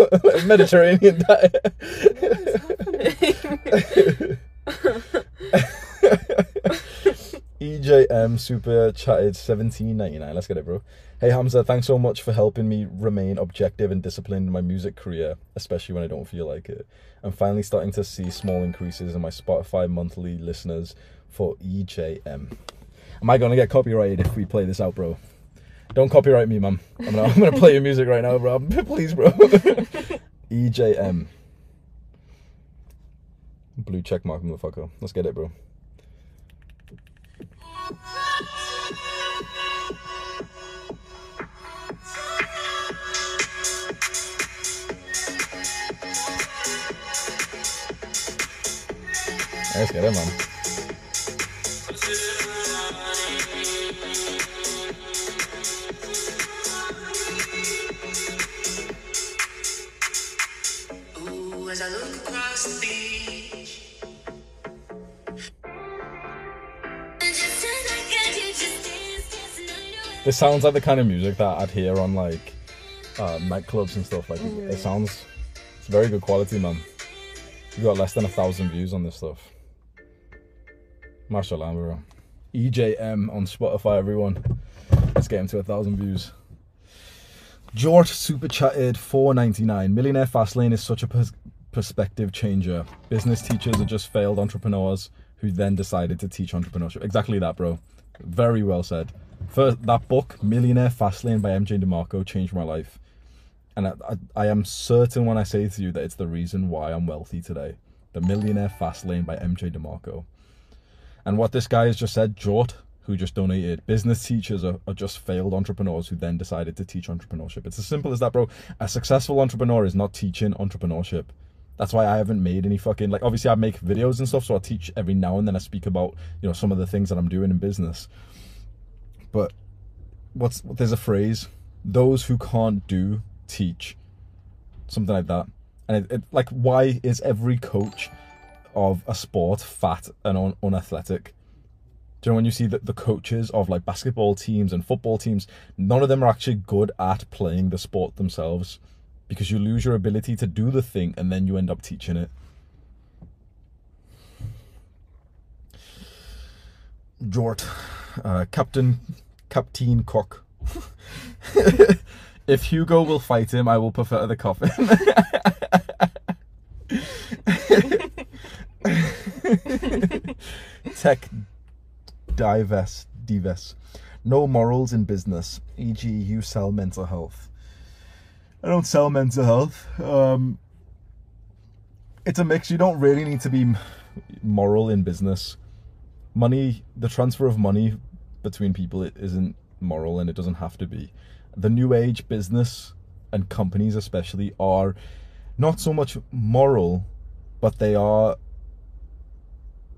Mediterranean diet. EJM super chatted 17.99. Let's get it, bro. Hey Hamza, thanks so much for helping me remain objective and disciplined in my music career, especially when I don't feel like it. I'm finally starting to see small increases in my Spotify monthly listeners for EJM. Am I gonna get copyrighted if we play this out, bro? Don't copyright me, man. I'm I'm gonna play your music right now, bro. Please, bro. EJM. Blue check mark, motherfucker. Let's get it, bro. Let's get it, man. This sounds like the kind of music that I'd hear on like uh, nightclubs and stuff. Like it sounds, it's very good quality, man. You got less than a thousand views on this stuff. Mashallah bro. EJM on Spotify, everyone. Let's get him to a thousand views. George super chatted 4.99. Millionaire Fastlane is such a pers- perspective changer. Business teachers are just failed entrepreneurs who then decided to teach entrepreneurship. Exactly that, bro. Very well said. First, that book, Millionaire Fastlane by MJ DeMarco, changed my life. And I, I, I am certain when I say to you that it's the reason why I'm wealthy today. The Millionaire Fastlane by MJ DeMarco. And what this guy has just said, Jort, who just donated, business teachers are, are just failed entrepreneurs who then decided to teach entrepreneurship. It's as simple as that, bro. A successful entrepreneur is not teaching entrepreneurship. That's why I haven't made any fucking like obviously I make videos and stuff, so I teach every now and then I speak about, you know, some of the things that I'm doing in business. But what's there's a phrase, those who can't do teach. Something like that. And it, it like why is every coach of a sport fat and un- unathletic? Do you know when you see that the coaches of like basketball teams and football teams, none of them are actually good at playing the sport themselves because you lose your ability to do the thing and then you end up teaching it. Jort, uh, Captain Captain Cock. if Hugo will fight him, I will prefer the coffin. Tech divest divest. No morals in business, e.g., you sell mental health. I don't sell mental health. Um, it's a mix. You don't really need to be moral in business. Money, the transfer of money between people, it isn't moral, and it doesn't have to be. The new age business and companies, especially, are not so much moral, but they are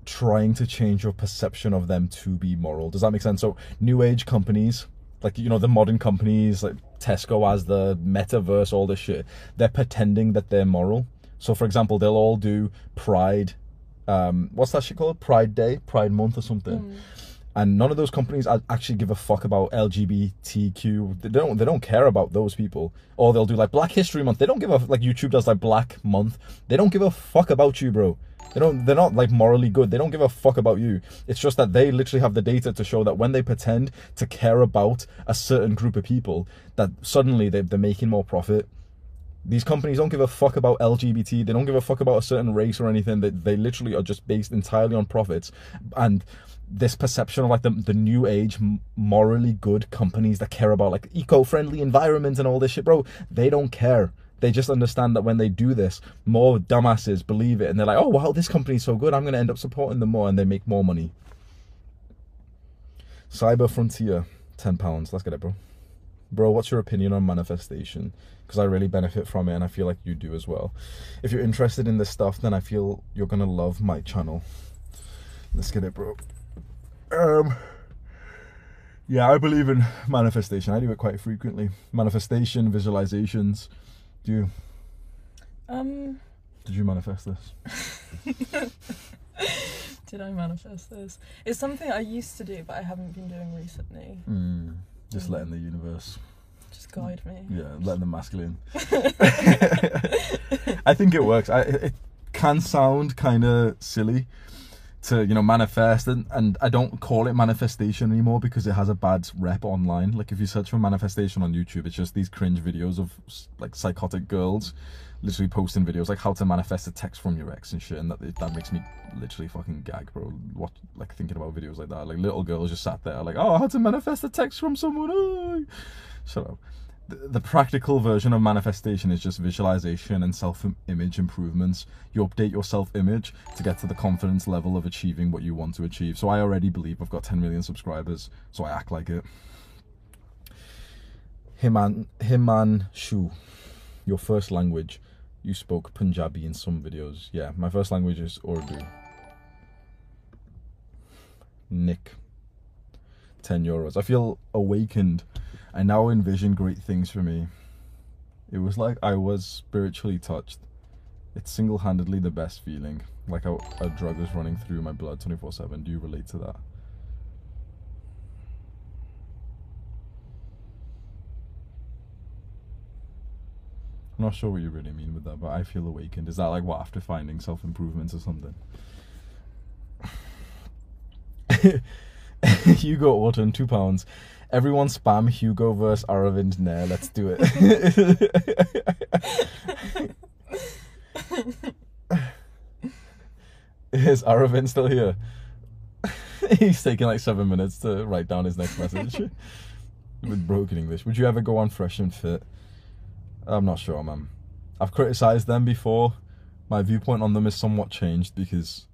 trying to change your perception of them to be moral. Does that make sense? So, new age companies, like you know, the modern companies, like Tesco as the metaverse, all this shit, they're pretending that they're moral. So, for example, they'll all do Pride. Um, what's that shit called? Pride Day, Pride Month, or something. And none of those companies actually give a fuck about LGBTQ. They don't. They don't care about those people. Or they'll do like Black History Month. They don't give a like YouTube does like Black Month. They don't give a fuck about you, bro. They don't. They're not like morally good. They don't give a fuck about you. It's just that they literally have the data to show that when they pretend to care about a certain group of people, that suddenly they, they're making more profit. These companies don't give a fuck about LGBT. They don't give a fuck about a certain race or anything. They, they literally are just based entirely on profits. And this perception of like the, the new age morally good companies that care about like eco-friendly environment and all this shit, bro, they don't care. They just understand that when they do this, more dumbasses believe it and they're like, oh wow, this company's so good, I'm gonna end up supporting them more and they make more money. Cyber Frontier, ten pounds. Let's get it, bro. Bro, what's your opinion on manifestation? Because I really benefit from it and I feel like you do as well. If you're interested in this stuff, then I feel you're gonna love my channel. Let's get it, bro. Um Yeah, I believe in manifestation. I do it quite frequently. Manifestation, visualizations. Do you Um, did you manifest this? did I manifest this? It's something I used to do, but I haven't been doing recently. Mm, just letting the universe Just guide me. Yeah, letting the masculine. I think it works. I, it can sound kind of silly to you know manifest, and, and I don't call it manifestation anymore because it has a bad rep online. Like if you search for manifestation on YouTube, it's just these cringe videos of like psychotic girls literally posting videos like how to manifest a text from your ex and shit, and that that makes me literally fucking gag, bro. What like thinking about videos like that, like little girls just sat there like, oh, how to manifest a text from someone. Oh. Shut up. The, the practical version of manifestation is just visualization and self-image improvements. You update your self-image to get to the confidence level of achieving what you want to achieve. So I already believe I've got 10 million subscribers, so I act like it. Himan Himan Shu, your first language. You spoke Punjabi in some videos. Yeah, my first language is Urdu. Nick, 10 euros. I feel awakened. I now envision great things for me. It was like I was spiritually touched. It's single handedly the best feeling. Like a, a drug is running through my blood 24 7. Do you relate to that? I'm not sure what you really mean with that, but I feel awakened. Is that like what after finding self improvements or something? Hugo Orton, two pounds. Everyone spam Hugo versus Aravind Nair. Let's do it. Is Aravind still here? He's taking like seven minutes to write down his next message with broken English. Would you ever go on Fresh and Fit? I'm not sure, man. I've criticized them before. My viewpoint on them is somewhat changed because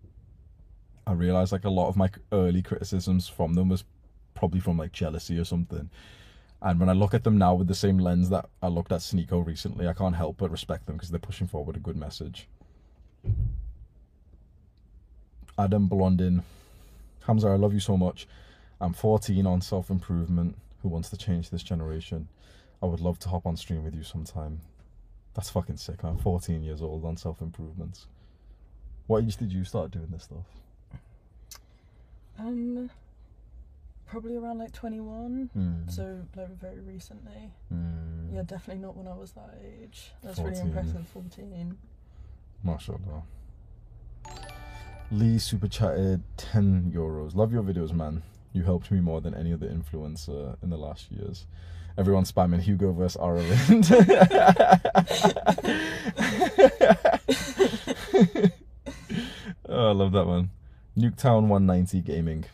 I realized like a lot of my early criticisms from them was probably from like jealousy or something. And when I look at them now with the same lens that I looked at Sneako recently, I can't help but respect them because they're pushing forward a good message. Adam Blondin, Hamza, I love you so much. I'm 14 on self improvement. Who wants to change this generation? I would love to hop on stream with you sometime. That's fucking sick. I'm 14 years old on self improvements. What age did you start doing this stuff? Um, probably around like 21. Mm. So like very recently. Mm. Yeah, definitely not when I was that age. That's really impressive. 14. Mashallah. Lee super chatted 10 euros. Love your videos, man. You helped me more than any other influencer in the last years. Everyone spamming Hugo versus Aravind. oh, I love that one. Nuketown 190 Gaming.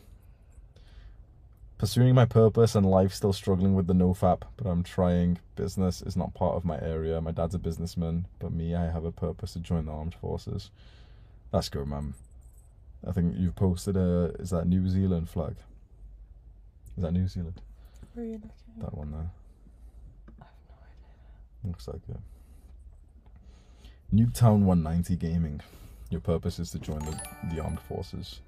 Pursuing my purpose and life, still struggling with the nofap, but I'm trying. Business is not part of my area. My dad's a businessman, but me, I have a purpose to join the armed forces. That's good, man. I think you've posted a. Is that New Zealand flag? Is that New Zealand? Where are you looking? That one there. I have no idea. Looks like it. Nuketown 190 Gaming. Your purpose is to join the, the armed forces.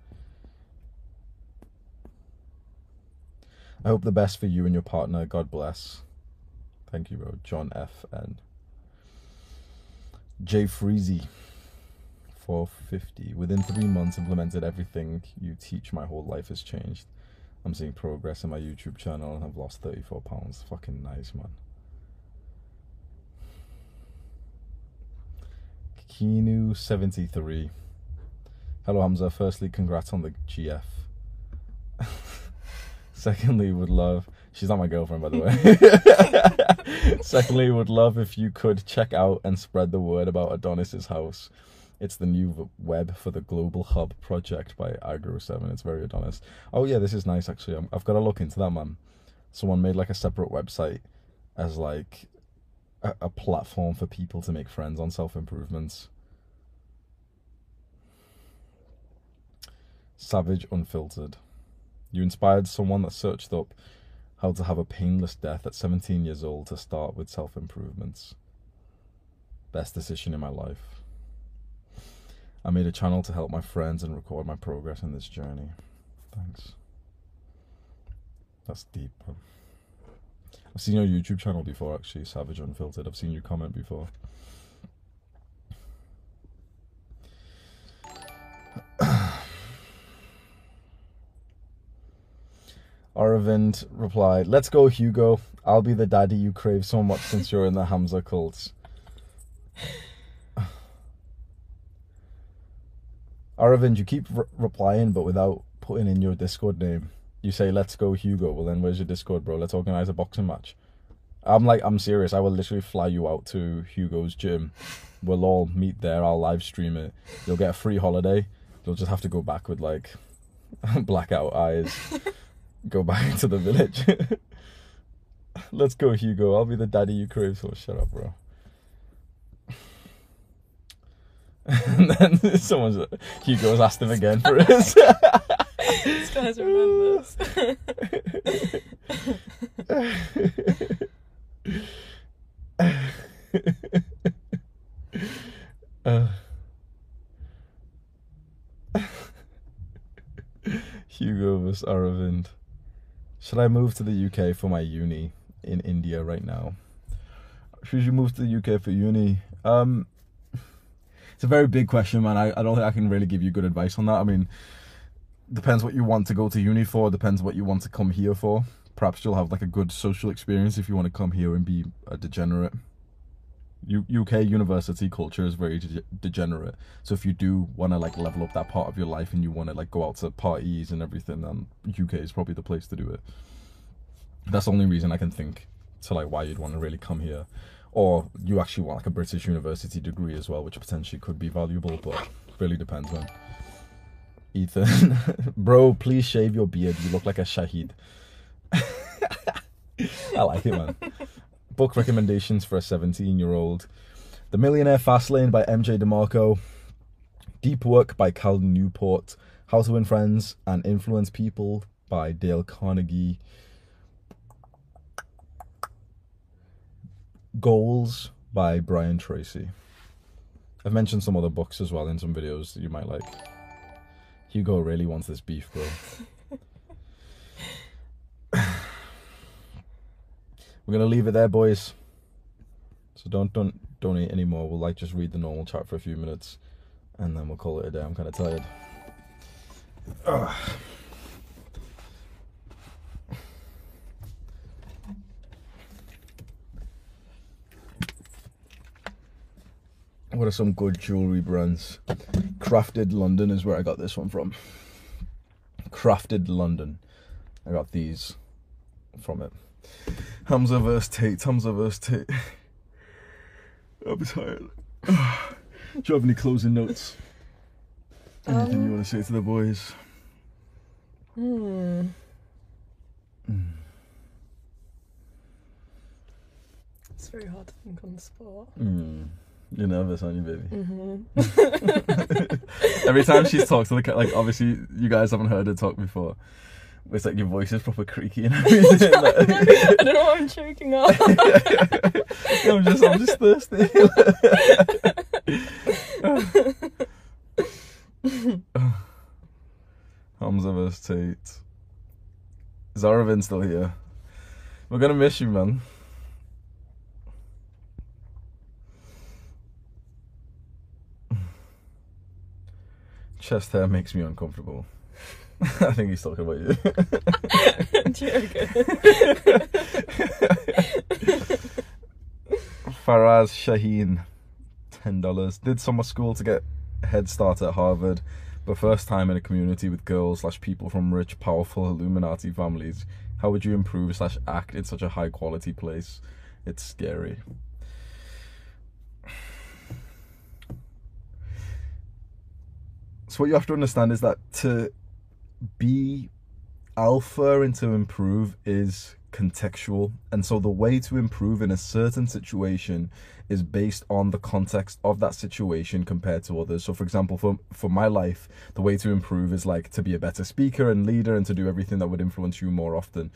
I hope the best for you and your partner. God bless. Thank you, bro. John F. and Jay Freezy. 450. Within three months, implemented everything you teach. My whole life has changed. I'm seeing progress in my YouTube channel and have lost 34 pounds. Fucking nice, man. Kinu73. Hello, Hamza. Firstly, congrats on the GF. Secondly, would love. She's not my girlfriend, by the way. Secondly, would love if you could check out and spread the word about Adonis's house. It's the new web for the Global Hub project by Agro7. It's very Adonis. Oh yeah, this is nice actually. I'm, I've got to look into that, man. Someone made like a separate website as like a, a platform for people to make friends on self improvements. Savage Unfiltered. You inspired someone that searched up how to have a painless death at 17 years old to start with self improvements. Best decision in my life. I made a channel to help my friends and record my progress in this journey. Thanks. That's deep. I've seen your YouTube channel before, actually, Savage Unfiltered. I've seen you comment before. Aravind replied, Let's go, Hugo. I'll be the daddy you crave so much since you're in the Hamza cults. Aravind, you keep re- replying, but without putting in your Discord name. You say, Let's go, Hugo. Well, then where's your Discord, bro? Let's organize a boxing match. I'm like, I'm serious. I will literally fly you out to Hugo's gym. We'll all meet there. I'll live stream it. You'll get a free holiday. You'll just have to go back with like blackout eyes. go back into the village. Let's go, Hugo. I'll be the daddy you crave. So shut up, bro. and then someone's Hugo's asked him again for his. This guy's remembers. Uh, Hugo vs Aravind. Should I move to the UK for my uni in India right now? Should you move to the UK for uni? Um, it's a very big question, man. I, I don't think I can really give you good advice on that. I mean, depends what you want to go to uni for. Depends what you want to come here for. Perhaps you'll have like a good social experience if you want to come here and be a degenerate. U- UK university culture is very de- degenerate. So if you do want to like level up that part of your life and you want to like go out to parties and everything, then UK is probably the place to do it. That's the only reason I can think to like why you'd want to really come here. Or you actually want like a British university degree as well, which potentially could be valuable, but really depends man. Ethan, bro, please shave your beard. You look like a Shahid. I like it, man. Book recommendations for a 17 year old The Millionaire Fastlane by MJ DeMarco, Deep Work by Cal Newport, How to Win Friends and Influence People by Dale Carnegie, Goals by Brian Tracy. I've mentioned some other books as well in some videos that you might like. Hugo really wants this beef, bro. We're gonna leave it there, boys. So don't don't donate anymore. We'll like just read the normal chat for a few minutes, and then we'll call it a day. I'm kind of tired. Ugh. What are some good jewelry brands? Crafted London is where I got this one from. Crafted London. I got these from it. Hamza vs Tate. Hamza vs Tate. I'm tired. Do you have any closing notes? Anything you want to say to the boys? Hmm. It's very hard to think on the spot. Mm. You're nervous, aren't you, baby? hmm Every time she's talked to the ca- like, obviously you guys haven't heard her talk before. It's like your voice is proper creaky and everything. I don't know why I'm choking up. I'm just, I'm just thirsty. Hamza vs Tate. Zaravin still here. We're gonna miss you, man. Chest hair makes me uncomfortable. I think he's talking about you. Faraz Shaheen, ten dollars. Did summer school to get head start at Harvard, but first time in a community with girls slash people from rich, powerful Illuminati families. How would you improve slash act in such a high quality place? It's scary. So what you have to understand is that to be alpha and to improve is contextual. And so the way to improve in a certain situation is based on the context of that situation compared to others. So for example for for my life the way to improve is like to be a better speaker and leader and to do everything that would influence you more often.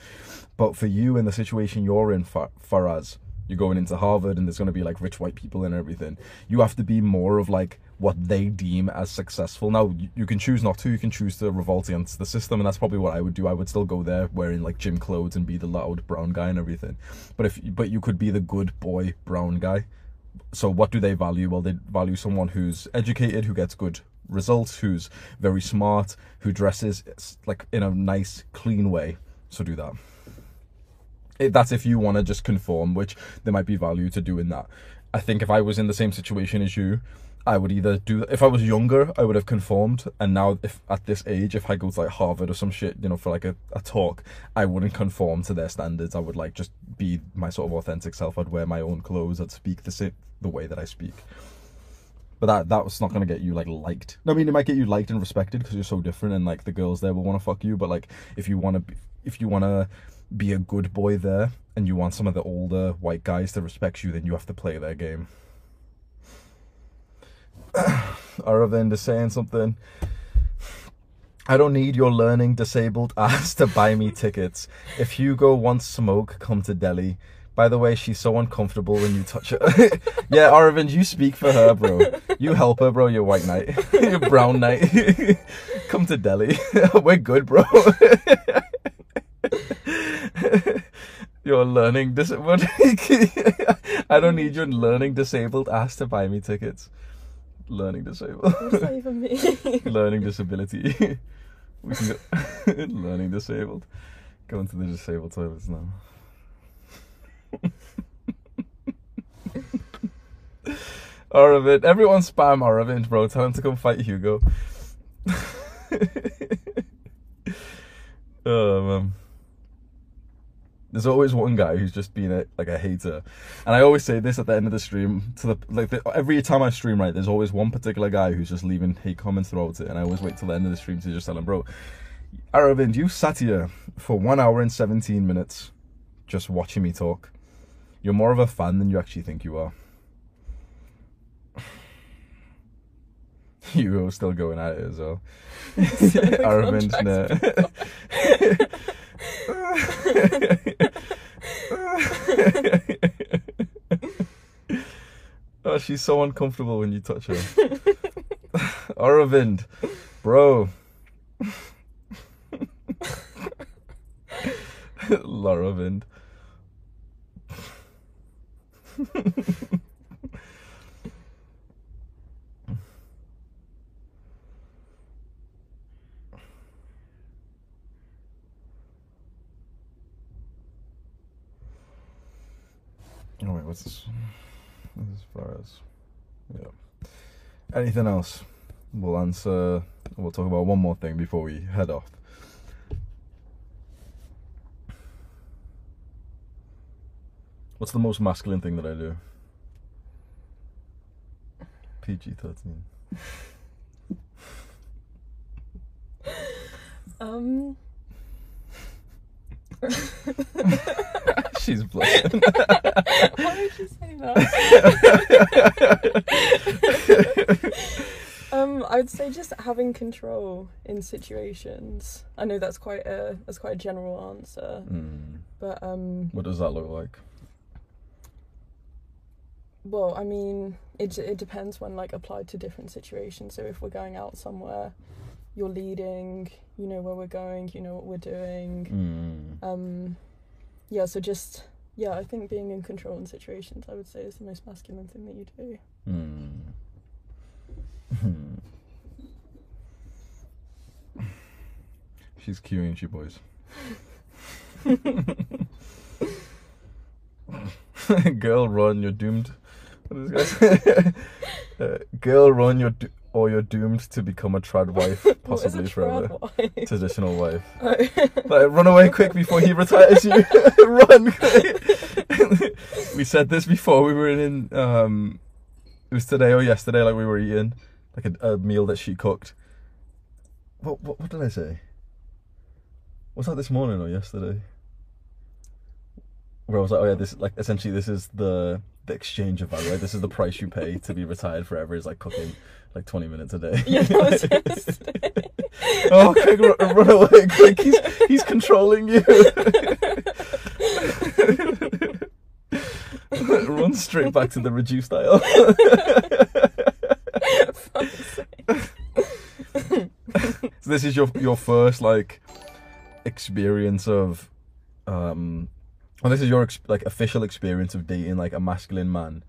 But for you in the situation you're in Far- Faraz you're going into Harvard and there's going to be like rich white people and everything you have to be more of like what they deem as successful. Now you, can choose not to. You can choose to revolt against the system, and that's probably what I would do. I would still go there wearing like gym clothes and be the loud brown guy and everything. But if but you could be the good boy brown guy. So what do they value? Well, they value someone who's educated, who gets good results, who's very smart, who dresses like in a nice, clean way. So do that. It, that's if you want to just conform, which there might be value to doing that. I think if I was in the same situation as you, I would either do if I was younger, I would have conformed, and now if at this age, if I go to like Harvard or some shit, you know, for like a, a talk, I wouldn't conform to their standards. I would like just be my sort of authentic self. I'd wear my own clothes. I'd speak the same the way that I speak. But that that was not gonna get you like liked. I mean, it might get you liked and respected because you're so different, and like the girls there will want to fuck you. But like, if you want to, be, if you want to be a good boy there, and you want some of the older white guys to respect you, then you have to play their game. Aravind is saying something. I don't need your learning disabled ass to buy me tickets. If Hugo wants smoke, come to Delhi. By the way, she's so uncomfortable when you touch her. yeah, Aravind, you speak for her, bro. You help her, bro. You're white knight. You're brown knight. come to Delhi. We're good, bro. You're learning disabled. I don't need your learning disabled ass to buy me tickets learning disabled. What does that even mean? learning disability. we can go learning disabled. Go into the disabled toilets now. Aravind, everyone spam Aravind, bro. Tell him to come fight Hugo. oh man there's always one guy who's just been a, like a hater. And i always say this at the end of the stream to the like the, every time i stream right there's always one particular guy who's just leaving hate comments throughout it. And i always wait till the end of the stream to just tell him bro aravind you sat here for one hour and 17 minutes just watching me talk. You're more of a fan than you actually think you are. You are still going at it as well. Aravind nah. oh, she's so uncomfortable when you touch her. Aravind, bro. Laravind. Oh wait, what's this? As far as yeah. Anything else? We'll answer. We'll talk about one more thing before we head off. What's the most masculine thing that I do? PG thirteen. um. She's blushing. Why did you say that? um, I'd say just having control in situations. I know that's quite a that's quite a general answer, Hmm. but um, What does that look like? well, I mean, it it depends when like applied to different situations. So if we're going out somewhere, you're leading. You know where we're going. You know what we're doing. Hmm. Um, yeah. So just yeah, I think being in control in situations, I would say, is the most masculine thing that you do. Hmm. She's queuing you boys. Girl, run! You're doomed. What is this guy uh, girl, run! You're do- or you're doomed to become a trad wife, What is a possibly forever. wife? Traditional wife. Oh. Like, run away quick before he retires you. run quick. we said this before we were in. Um, it was today or yesterday. Like we were eating like a, a meal that she cooked. What, what what did I say? Was that this morning or yesterday? Where I was like, oh yeah, this like essentially this is the the exchange of value. Right? This is the price you pay to be retired forever. Is like cooking like twenty minutes a day. Yeah, that oh, quick, run, run away, quick! He's he's controlling you. run straight back to the reduced aisle. so this is your your first like experience of um well, this is your like official experience of dating like a masculine man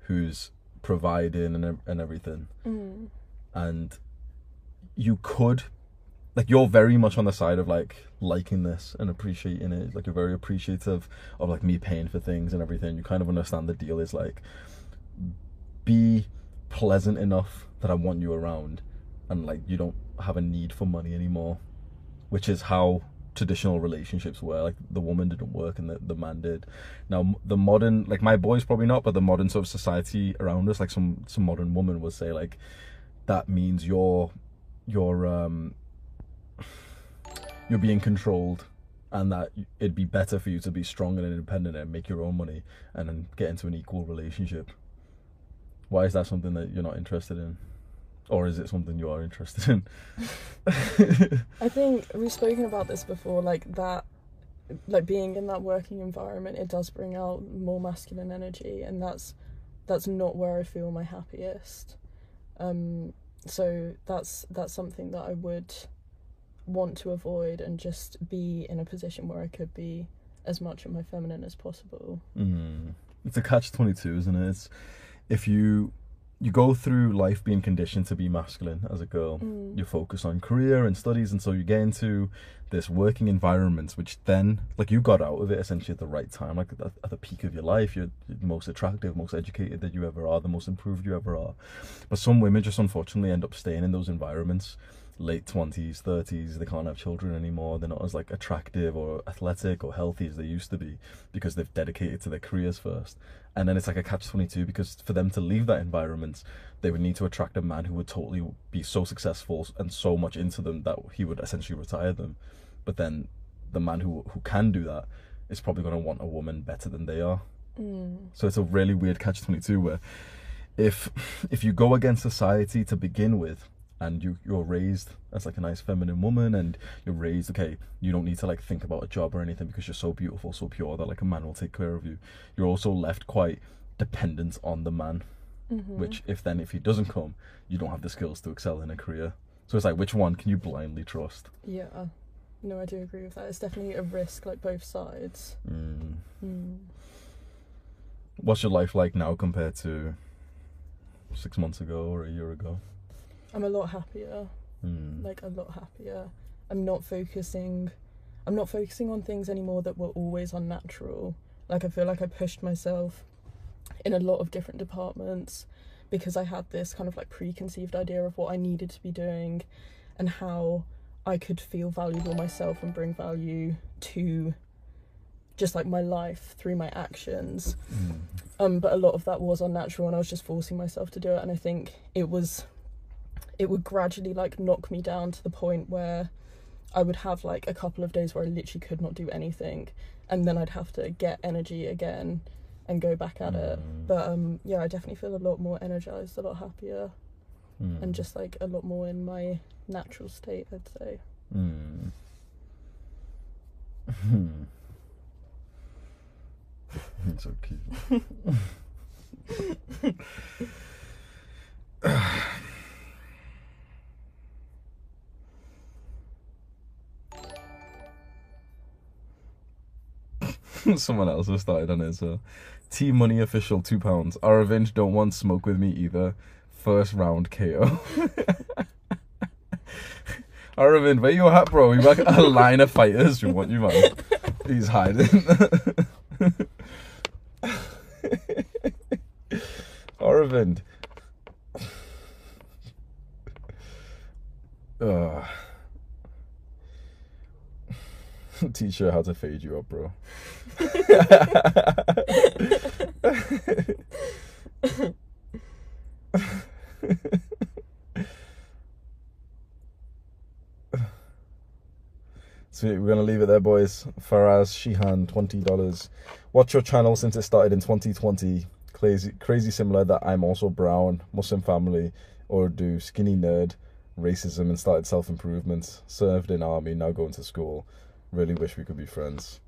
who's providing and and everything. Mm. and you could like you're very much on the side of like liking this and appreciating it. Like you're very appreciative of like me paying for things and everything. You kind of understand the deal is like be pleasant enough that I want you around and like you don't have a need for money anymore which is how traditional relationships were like the woman didn't work and the, the man did. Now the modern like my boys probably not but the modern sort of society around us like some some modern woman would say like that means you're you're um you're being controlled and that it'd be better for you to be strong and independent and make your own money and then get into an equal relationship. Why is that something that you're not interested in or is it something you are interested in I think we've spoken about this before, like that, like being in that working environment, it does bring out more masculine energy, and that's that's not where I feel my happiest. Um, so that's that's something that I would want to avoid, and just be in a position where I could be as much of my feminine as possible. Mm. It's a catch twenty two, isn't it? It's if you you go through life being conditioned to be masculine as a girl, Mm. you focus on career and studies, and so you get into this working environment, which then like you got out of it essentially at the right time, like at, at the peak of your life. You're the most attractive, most educated that you ever are, the most improved you ever are. But some women just unfortunately end up staying in those environments late 20s 30s they can't have children anymore they're not as like attractive or athletic or healthy as they used to be because they've dedicated to their careers first and then it's like a catch 22 because for them to leave that environment they would need to attract a man who would totally be so successful and so much into them that he would essentially retire them but then the man who who can do that is probably going to want a woman better than they are Mm. so it's a really weird catch 22 where if if you go against society to begin with and you you're raised as like a nice feminine woman and you're raised okay you don't need to like think about a job or anything because you're so beautiful so pure that like a man will take care of you you're also left quite dependent on the man Mhm. which if then if he doesn't come you don't have the skills to excel in a career so it's like which one can you blindly trust Yeah. No, I do agree with that. It's definitely a risk, like both sides. mm. Mm. what's your life like now compared to six months ago or a year ago I'm a lot happier. mm. like a lot happier. I'm not focusing I'm not focusing on things anymore that were always unnatural. Like I feel like I pushed myself in a lot of different departments because I had this kind of like preconceived idea of what I needed to be doing and how I could feel valuable myself and bring value to just like my life through my actions. Mm. Um, but a lot of that was unnatural, and I was just forcing myself to do it. And I think it was, it would gradually like knock me down to the point where I would have like a couple of days where I literally could not do anything, and then I'd have to get energy again and go back at it. Mm. But um, yeah, I definitely feel a lot more energized, a lot happier, Mm. and just like a lot more in my natural state. I'd say. Mm. It's so cute. Someone else has started on it, so Team Money official two pounds. Our Aravind don't want smoke with me either. First round KO. Aravind, where you at, bro? You like a line of fighters who want you, man. He's hiding. Aravind. Ugh. Teach her how to fade you up, bro. Sweet, we're gonna leave it there, boys. Faraz Shihan, twenty dollars. Watch your channel since it started in 2020. Crazy, crazy similar that I'm also brown, Muslim family, or do skinny nerd, racism, and started self improvement. Served in army, now going to school. Really wish we could be friends.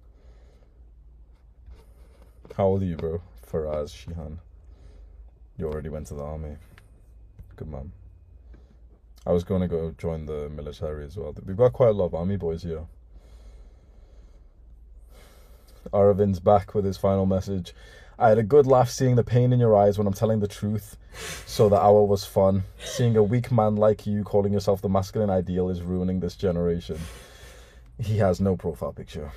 How old are you, bro? Faraz Shihan. You already went to the army. Good man. I was going to go join the military as well. We've got quite a lot of army boys here. Aravin's back with his final message. I had a good laugh seeing the pain in your eyes when I'm telling the truth, so the hour was fun. Seeing a weak man like you calling yourself the masculine ideal is ruining this generation. He has no profile picture.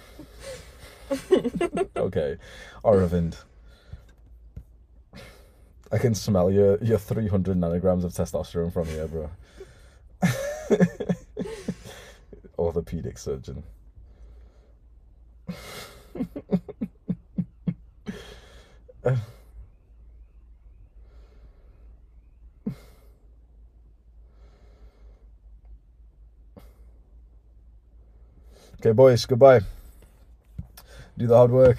Okay, Aravind. I can smell your, your 300 nanograms of testosterone from here, bro. Orthopedic surgeon. okay, boys, goodbye. Do the hard work.